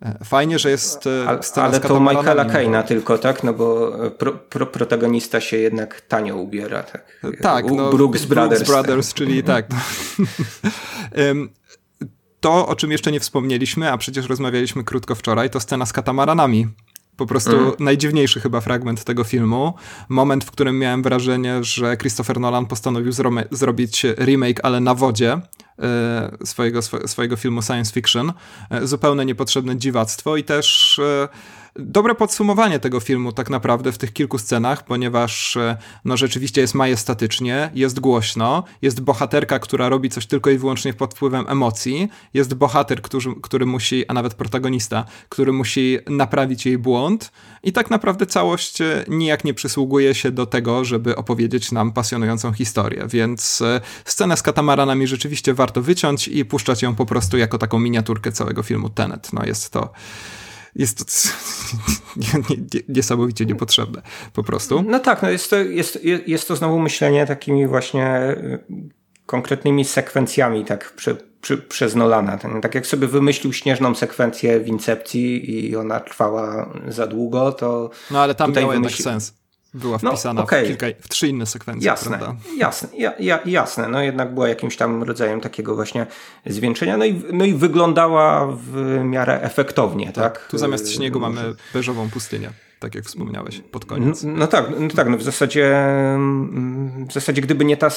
E, fajnie, że jest scena Ale to Michaela Kane'a tylko, tak? No bo pro, pro, protagonista się jednak tanio ubiera, tak? Tak, no, Brooks Brothers. Brooks Brothers, [LAUGHS] tak. [LAUGHS] czyli tak. To, o czym jeszcze nie wspomnieliśmy, a przecież rozmawialiśmy krótko wczoraj, to scena z katamaranami. Po prostu mm. najdziwniejszy chyba fragment tego filmu. Moment, w którym miałem wrażenie, że Christopher Nolan postanowił zrobić remake, ale na wodzie swojego, swojego filmu science fiction. E, zupełnie niepotrzebne dziwactwo i też e, dobre podsumowanie tego filmu tak naprawdę w tych kilku scenach, ponieważ e, no rzeczywiście jest majestatycznie, jest głośno, jest bohaterka, która robi coś tylko i wyłącznie pod wpływem emocji, jest bohater, który, który musi, a nawet protagonista, który musi naprawić jej błąd i tak naprawdę całość e, nijak nie przysługuje się do tego, żeby opowiedzieć nam pasjonującą historię, więc e, scenę z katamaranami rzeczywiście warto wyciąć i puszczać ją po prostu jako taką miniaturkę całego filmu Tenet. No jest to jest to [LAUGHS] niesamowicie niepotrzebne po prostu. No tak, no jest, to, jest, jest to znowu myślenie takimi właśnie y, konkretnymi sekwencjami, tak przy, przy, przez Nolana. Ten, tak jak sobie wymyślił śnieżną sekwencję w Incepcji i ona trwała za długo, to. No ale tam miał wymyśli... sens była no, wpisana no, okay. w, kilka, w trzy inne sekwencje. Jasne, prawda? jasne, ja, ja, jasne. No jednak była jakimś tam rodzajem takiego właśnie zwieńczenia. No i, no i wyglądała w miarę efektownie, tak? tak? Tu zamiast śniegu mamy beżową pustynię. Tak jak wspomniałeś, pod koniec. No, no tak, no tak, no w zasadzie w zasadzie gdyby nie ta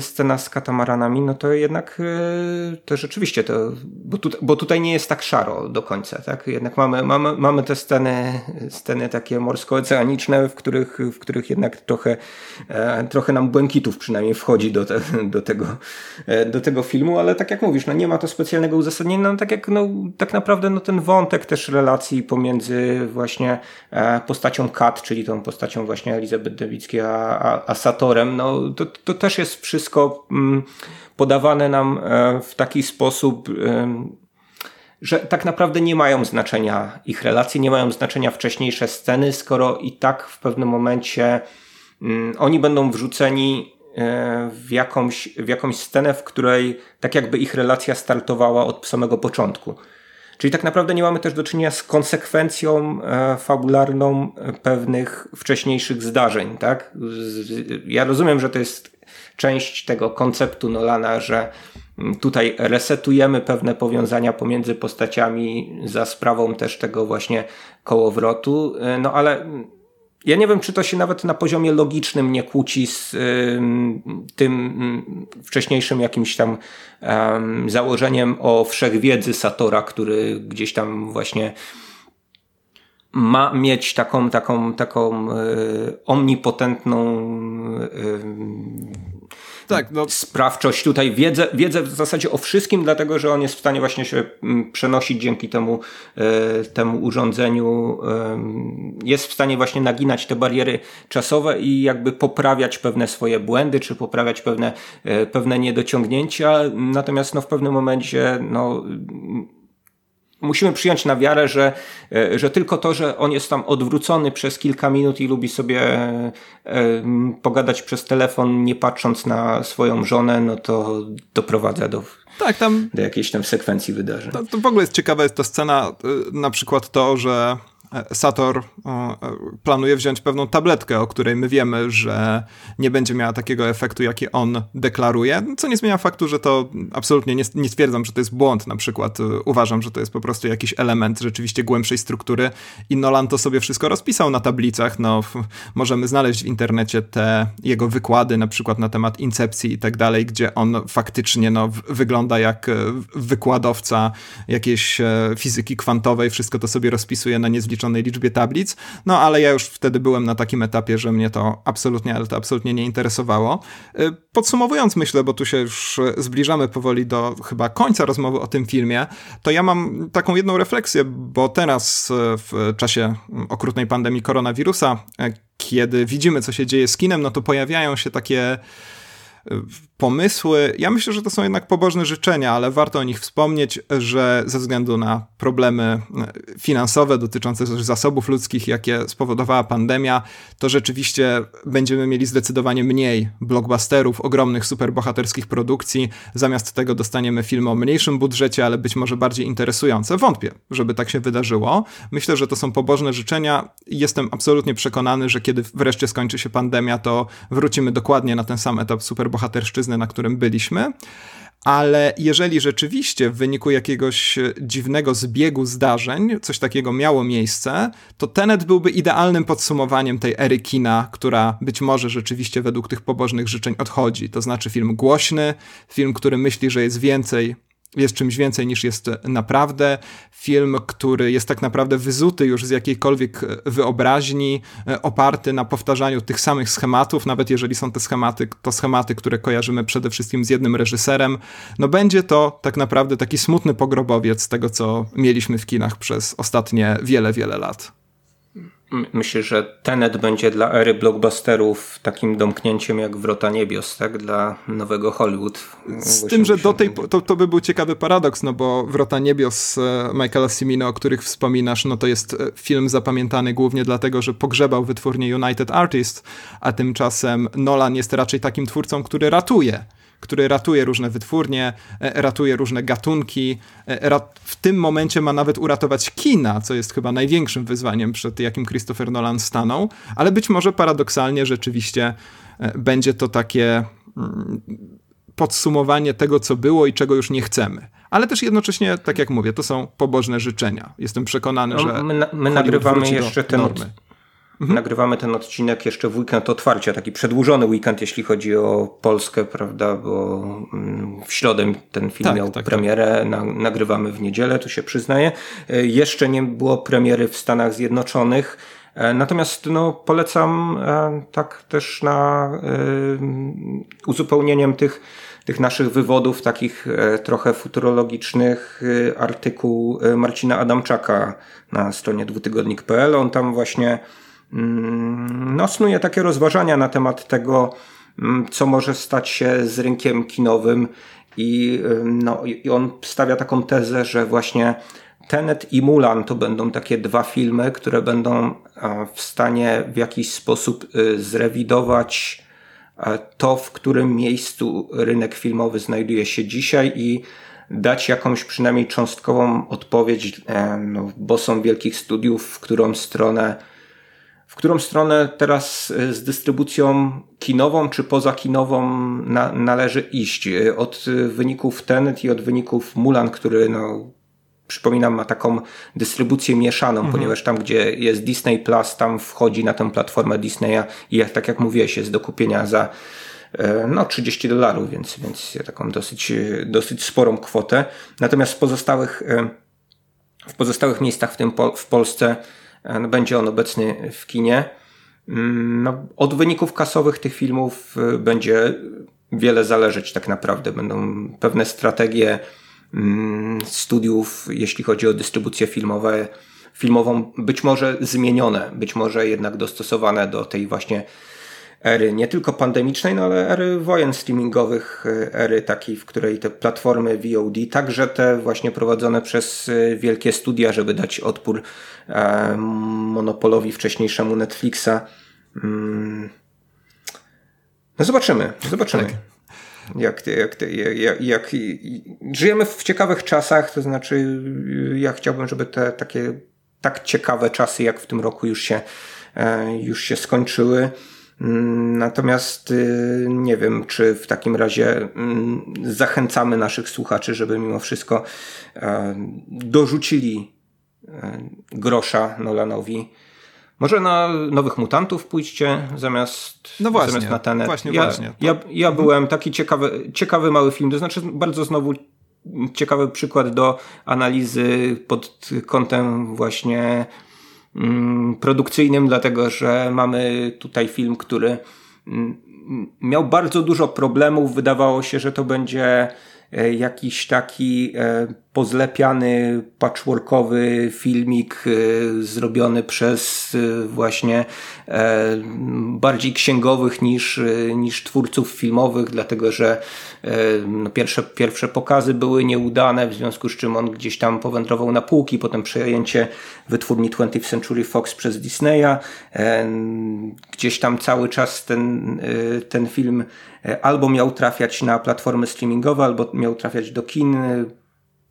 scena z katamaranami, no to jednak e, to rzeczywiście to, bo, tu, bo tutaj nie jest tak szaro do końca, tak? Jednak mamy, mamy, mamy te sceny, sceny takie morsko-oceaniczne, w których, w których jednak trochę, e, trochę nam błękitów przynajmniej wchodzi do, te, do, tego, e, do tego filmu, ale tak jak mówisz, no nie ma to specjalnego uzasadnienia, no tak jak no, tak naprawdę no ten wątek też relacji pomiędzy właśnie postacią Kat, czyli tą postacią właśnie Elizabeth Debickiej, a, a, a Satorem, no to, to też jest wszystko mm, podawane nam e, w taki sposób, że tak naprawdę nie mają znaczenia ich relacje, nie mają znaczenia wcześniejsze sceny, skoro i tak w pewnym momencie mm, oni będą wrzuceni e, w jakąś, w jakąś scenę, w której tak jakby ich relacja startowała od samego początku. Czyli tak naprawdę nie mamy też do czynienia z konsekwencją e, fabularną pewnych wcześniejszych zdarzeń, tak? Ja rozumiem, że to jest część tego konceptu Nolana, że tutaj resetujemy pewne powiązania pomiędzy postaciami za sprawą też tego właśnie kołowrotu, e, no ale ja nie wiem, czy to się nawet na poziomie logicznym nie kłóci z tym y, wcześniejszym jakimś tam założeniem o wszechwiedzy Satora, który gdzieś tam właśnie ma mieć taką, taką, taką y, omnipotentną tak, no. sprawczość tutaj, wiedzę, wiedzę w zasadzie o wszystkim, dlatego że on jest w stanie właśnie się mm, przenosić dzięki temu, e, temu urządzeniu. Jest w stanie właśnie naginać te bariery czasowe i jakby poprawiać pewne swoje błędy, czy poprawiać pewne, e, pewne niedociągnięcia. Natomiast no, w pewnym momencie no, musimy przyjąć na wiarę, że, e, że tylko to, że on jest tam odwrócony przez kilka minut i lubi sobie e, pogadać przez telefon, nie patrząc na swoją żonę, no to doprowadza do, tak, tam, do jakiejś tam sekwencji wydarzeń. To, to w ogóle jest ciekawa jest ta scena, e, na przykład to, że Sator planuje wziąć pewną tabletkę, o której my wiemy, że nie będzie miała takiego efektu, jaki on deklaruje, co nie zmienia faktu, że to absolutnie nie, stwierdzam, że to jest błąd na przykład. Uważam, że to jest po prostu jakiś element rzeczywiście głębszej struktury i Nolan to sobie wszystko rozpisał na tablicach. No, możemy znaleźć w internecie te jego wykłady na przykład na temat incepcji i tak dalej, gdzie on faktycznie no, wygląda jak e, wykładowca jakiejś e, fizyki kwantowej, wszystko to sobie rozpisuje na niezliczoną liczbie tablic, no ale ja już wtedy byłem na takim etapie, że mnie to absolutnie, ale to absolutnie nie interesowało. Y, podsumowując, myślę, bo tu się już zbliżamy powoli do chyba końca rozmowy o tym filmie, to ja mam taką jedną refleksję, bo teraz y, w czasie okrutnej pandemii koronawirusa, y, kiedy widzimy, co się dzieje z kinem, no to pojawiają się takie pomysły. Ja myślę, że to są jednak pobożne życzenia, ale warto o nich wspomnieć, że ze względu na problemy e, finansowe dotyczące zasobów ludzkich, jakie spowodowała pandemia, to rzeczywiście będziemy mieli zdecydowanie mniej blockbusterów, ogromnych superbohaterskich produkcji. Zamiast tego dostaniemy filmy o mniejszym budżecie, ale być może bardziej interesujące. Wątpię, żeby tak się wydarzyło. Myślę, że to są pobożne życzenia. Jestem absolutnie przekonany, że kiedy wreszcie skończy się pandemia, to wrócimy dokładnie na ten sam etap superbohaterszczyzny na którym byliśmy. Ale jeżeli rzeczywiście w wyniku jakiegoś dziwnego zbiegu zdarzeń coś takiego miało miejsce, to Tenet byłby idealnym podsumowaniem tej ery kina, która być może rzeczywiście według tych pobożnych życzeń odchodzi. To znaczy film głośny, film, który myśli, że jest więcej jest czymś więcej niż jest naprawdę. Film, który jest tak naprawdę wyzuty już z jakiejkolwiek wyobraźni, e, oparty na powtarzaniu tych samych schematów, nawet jeżeli są te schematy, to schematy, które kojarzymy przede wszystkim z jednym reżyserem. No będzie to tak naprawdę taki smutny pogrobowiec tego, co mieliśmy w kinach przez ostatnie wiele, wiele lat. Myślę, że Tenet będzie dla ery blockbusterów takim domknięciem jak Wrota Niebios, tak? Dla nowego Hollywood. Z tym, że do tej, to, to by był ciekawy paradoks, no bo Wrota Niebios e, Michaela Cimino, o których wspominasz, no to jest e, film zapamiętany głównie dlatego, że pogrzebał wytwórnię United Artists, a tymczasem Nolan jest raczej takim twórcą, który ratuje który ratuje różne wytwórnie, e, ratuje różne gatunki. E, w tym momencie ma nawet uratować kina, co jest chyba największym wyzwaniem, przed jakim Christopher Nolan stanął, ale być może paradoksalnie rzeczywiście e, będzie to takie mm, podsumowanie tego, co było i czego już nie chcemy. Ale też jednocześnie, tak jak mówię, to są pobożne życzenia. Jestem przekonany, no, że. My, my nagrywamy jeszcze ten. Mhm. Nagrywamy ten odcinek jeszcze w weekend otwarcia, taki przedłużony weekend, jeśli chodzi o Polskę, prawda, bo mm, w środę ten film tak, miał tak, tak. premierę, tak. Na, nagrywamy w niedzielę, tu się przyznaję. E, jeszcze nie było premiery w Stanach Zjednoczonych. E, natomiast no, polecam e, tak też na uzupełnieniem tych tych naszych wywodów, takich trochę futurologicznych, artykuł Marcina Adamczaka na stronie dwutygodnik.pl. On tam właśnie no, snuje takie rozważania na temat tego, mm, co może stać się z rynkiem kinowym i, no, i on stawia taką tezę, że właśnie Tenet i Mulan to będą takie dwa filmy, które będą w stanie w jakiś sposób zrewidować to, w którym miejscu rynek filmowy znajduje się dzisiaj i dać jakąś przynajmniej cząstkową odpowiedź e, no, bosom wielkich studiów, w którą stronę w którą stronę teraz e, z dystrybucją kinową czy pozakinową na, należy iść. E, od wyników Tenet i od wyników Mulan, który no, przypominam, ma taką dystrybucję mieszaną, mhm. ponieważ tam, gdzie jest Disney Plus, tam wchodzi na tę platformę Disneya i jak, tak jak mówiłeś, jest do kupienia za no 30 dolarów, więc, więc taką dosyć, dosyć sporą kwotę. Natomiast w pozostałych, w pozostałych miejscach, w tym w Polsce, będzie on obecny w kinie. Mm, no, od wyników kasowych tych filmów będzie wiele zależeć tak naprawdę. Będą pewne strategie Mm, studiów, jeśli chodzi o dystrybucję filmowe, filmową, być może zmienione, być może jednak dostosowane do tej właśnie ery nie tylko pandemicznej, no ale ery wojen streamingowych, ery takiej, w której te platformy VOD, także te właśnie prowadzone przez e, wielkie studia, żeby dać odpór e, monopolowi wcześniejszemu Netflixa. Mm. No zobaczymy, zobaczymy. Tak jak, jak, jak, jak, żyjemy w ciekawych czasach, to znaczy ja chciałbym, żeby te takie tak ciekawe czasy jak w tym roku już się, e, już się skończyły. Mm, natomiast y, nie wiem, czy w takim razie mm, zachęcamy naszych słuchaczy, żeby mimo wszystko e, dorzucili e, grosza Nolanowi może na Nowych Mutantów pójście zamiast, no właśnie, zamiast na Tenet. Właśnie, ja, właśnie. Ja, ja mhm. byłem taki ciekawy, ciekawy mały film, to znaczy bardzo znowu ciekawy przykład do analizy pod kątem właśnie produkcyjnym, dlatego że mamy tutaj film, który mm, miał bardzo dużo problemów. Wydawało się, że to będzie e, jakiś taki e, pozlepiany, patchworkowy filmik y, zrobiony przez y, właśnie e, bardziej księgowych niż, niż twórców filmowych, dlatego że e, no, pierwsze, pierwsze pokazy były nieudane, w związku z czym on gdzieś tam powędrował na półki, potem przejęcie wytwórni 20th Century Fox przez Disneya. E, gdzieś tam cały czas ten, ten film albo miał trafiać na platformy streamingowe, albo miał trafiać do kin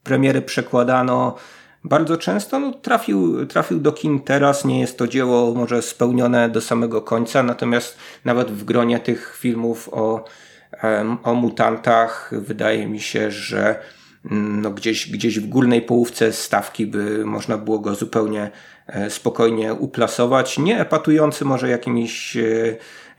premiery przekładano bardzo często. No, trafił, trafił do kin teraz, nie jest to dzieło może spełnione do samego końca, natomiast nawet w gronie tych filmów o, o mutantach wydaje mi się, że mm, no gdzieś, gdzieś w górnej połówce stawki by można było go zupełnie e, spokojnie uplasować. Nie epatujący może jakimiś e,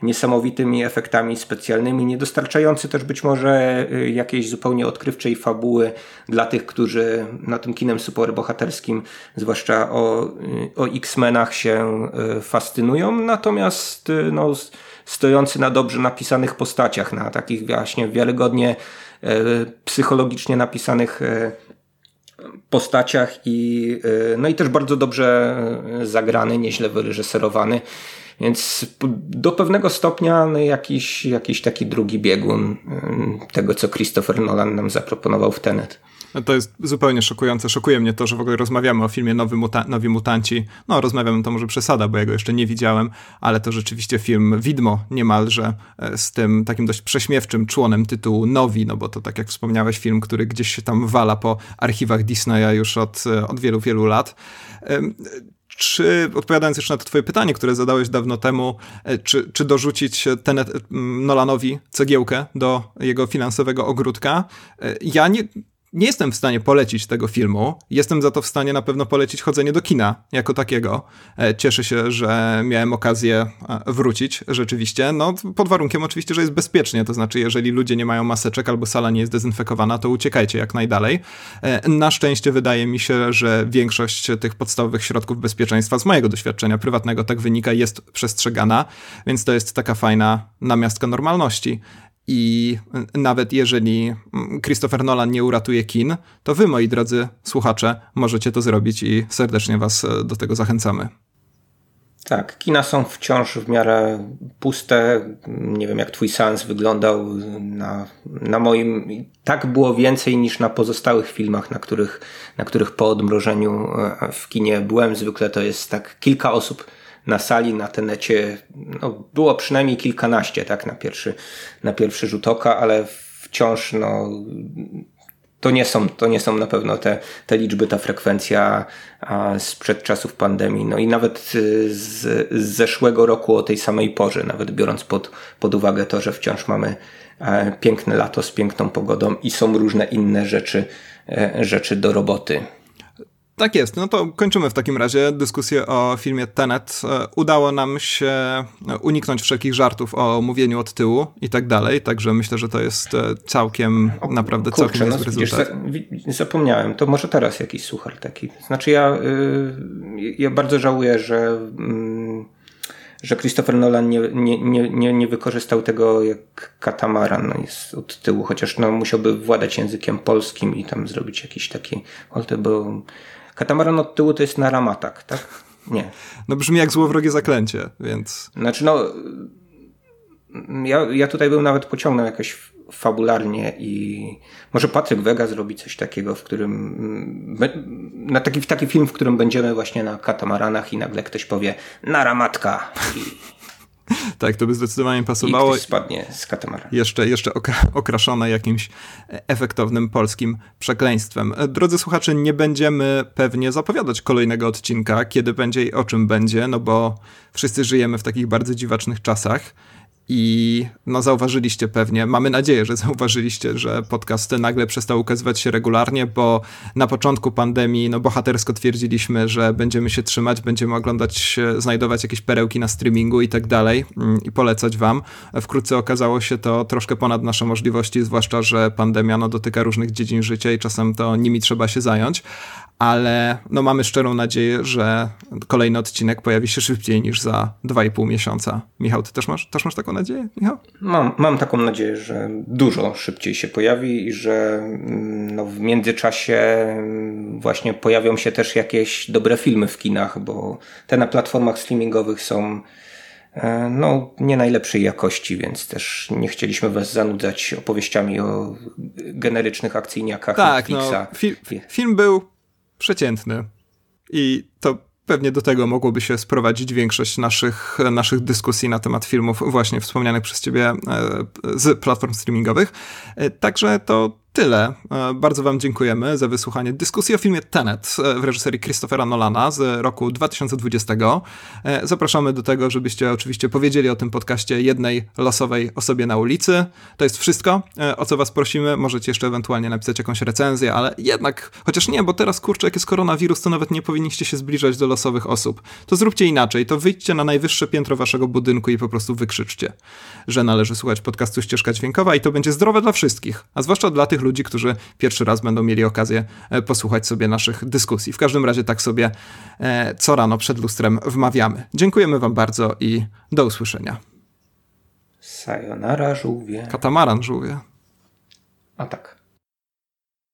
niesamowitymi efektami specjalnymi, nie dostarczający też być może y, jakiejś zupełnie odkrywczej fabuły dla tych, którzy na tym kinem superbohaterskim, zwłaszcza o, y, o X-Menach się y, fascynują, natomiast no, stojący na dobrze napisanych postaciach, na takich właśnie wiarygodnie psychologicznie napisanych postaciach i, no i też bardzo dobrze zagrany, nieźle wyreżyserowany. Więc do pewnego stopnia no, jakiś, jakiś taki drugi biegun tego, co Christopher Nolan nam zaproponował w Tenet. No to jest zupełnie szokujące. Szokuje mnie to, że w ogóle rozmawiamy o filmie Nowy Muta Nowi Mutanci. No, rozmawiamy, to może przesada, bo ja go jeszcze nie widziałem, ale to rzeczywiście film widmo niemalże e, z tym takim dość prześmiewczym członem tytułu Nowi, no bo to tak jak wspomniałeś, film, który gdzieś się tam wala po archiwach Disneya już od, e, od wielu, wielu lat czy, odpowiadając jeszcze na to twoje pytanie, które zadałeś dawno temu, e, czy, czy dorzucić Tenet, Nolanowi cegiełkę do jego finansowego ogródka? E, ja nie, nie jestem w stanie polecić tego filmu. Jestem za to w stanie na pewno polecić chodzenie do kina jako takiego. E, cieszę się, że miałem okazję e, wrócić rzeczywiście. No, pod warunkiem oczywiście, że jest bezpiecznie. To znaczy, jeżeli ludzie nie mają maseczek albo sala nie jest dezynfekowana, to uciekajcie jak najdalej. E, na szczęście wydaje mi się, że większość tych podstawowych środków bezpieczeństwa z mojego doświadczenia prywatnego tak wynika, jest przestrzegana, więc to jest taka fajna namiastka normalności. I nawet jeżeli Christopher Nolan nie uratuje kin, to wy, moi drodzy słuchacze, możecie to zrobić i serdecznie was e, do tego zachęcamy. Tak, kina są wciąż w miarę puste. Nie wiem, jak twój seans wyglądał. Na, na moim tak było więcej niż na pozostałych filmach, na których, na których po odmrożeniu e, w kinie byłem. Zwykle to jest tak kilka osób na sali, na tenecie, no, było przynajmniej kilkanaście, tak, na pierwszy, na pierwszy rzut oka, ale wciąż, no, to nie są, to nie są na pewno te, te liczby, ta frekwencja a, sprzed czasów pandemii. No i nawet y, z, z zeszłego roku o tej samej porze, nawet biorąc pod, pod uwagę to, że wciąż mamy e, piękne lato z piękną pogodą i są różne inne rzeczy, e, rzeczy do roboty. Tak jest. No to kończymy w takim razie dyskusję o filmie Tenet. E, udało nam się e, uniknąć wszelkich żartów o mówieniu od tyłu i tak dalej, także myślę, że to jest e, całkiem, o, naprawdę kurczę, całkiem no, rezultat. zapomniałem, to może teraz jakiś suchar taki. Znaczy ja, ja bardzo żałuję, że że Christopher Nolan nie, nie, nie, nie wykorzystał tego jak katamaran no jest od tyłu, chociaż no, musiałby władać językiem polskim i tam zrobić jakiś taki, bo Katamaran od tyłu to jest naramatak, tak? Nie. No brzmi jak złowrogie zaklęcie, więc... Znaczy no, ja, ja tutaj bym nawet pociągnął jakoś fabularnie i może Patryk Wega zrobi coś takiego, w którym na taki, taki film, w którym będziemy właśnie na katamaranach i nagle ktoś powie naramatka i tak, to by zdecydowanie pasowało. I spadnie z katamara. Jeszcze, jeszcze okraszone jakimś efektownym polskim przekleństwem. Drodzy słuchacze, nie będziemy pewnie zapowiadać kolejnego odcinka, kiedy będzie i o czym będzie, no bo wszyscy żyjemy w takich bardzo dziwacznych czasach. I no, zauważyliście pewnie, mamy nadzieję, że zauważyliście, że podcast nagle przestał ukazywać się regularnie, bo na początku pandemii no, bohatersko twierdziliśmy, że będziemy się trzymać, będziemy oglądać, znajdować jakieś perełki na streamingu i tak dalej mm, i polecać wam. Wkrótce okazało się to troszkę ponad nasze możliwości, zwłaszcza, że pandemia no, dotyka różnych dziedzin życia i czasem to nimi trzeba się zająć, ale no mamy szczerą nadzieję, że kolejny odcinek pojawi się szybciej niż za 2,5 miesiąca. Michał, ty też masz, też masz taką nadzieję, Michał? Mam, mam taką nadzieję, że dużo szybciej się pojawi i że mm, no, w międzyczasie mm, właśnie pojawią się też jakieś dobre filmy w kinach, bo te na platformach streamingowych są e, no, nie najlepszej jakości, więc też nie chcieliśmy was zanudzać opowieściami o generycznych akcyjniakach tak, Netflixa. No, fi film był przeciętny. I to pewnie do tego mogłoby się sprowadzić większość naszych, naszych dyskusji na temat filmów właśnie wspomnianych przez ciebie e, z platform streamingowych. E, także to tyle. E, bardzo Wam dziękujemy za wysłuchanie dyskusji o filmie Tenet e, w reżyserii Christophera Nolana z roku 2020. E, zapraszamy do tego, żebyście oczywiście powiedzieli o tym podcaście jednej losowej osobie na ulicy. To jest wszystko, o co Was prosimy. Możecie jeszcze ewentualnie napisać jakąś recenzję, ale jednak, chociaż nie, bo teraz kurczę, jak jest koronawirus, to nawet nie powinniście się zbliżać do losowych osób. To zróbcie inaczej. To wyjdźcie na najwyższe piętro Waszego budynku i po prostu wykrzyczcie, że należy słuchać podcastu Ścieżka Dźwiękowa i to będzie zdrowe dla wszystkich, a zwłaszcza dla tych tych ludzi, którzy pierwszy raz będą mieli okazję e, posłuchać sobie naszych dyskusji. W każdym razie tak sobie e, co rano przed lustrem wmawiamy. Dziękujemy Wam bardzo i do usłyszenia. Sayonara żółwie. Katamaran żółwie. A tak.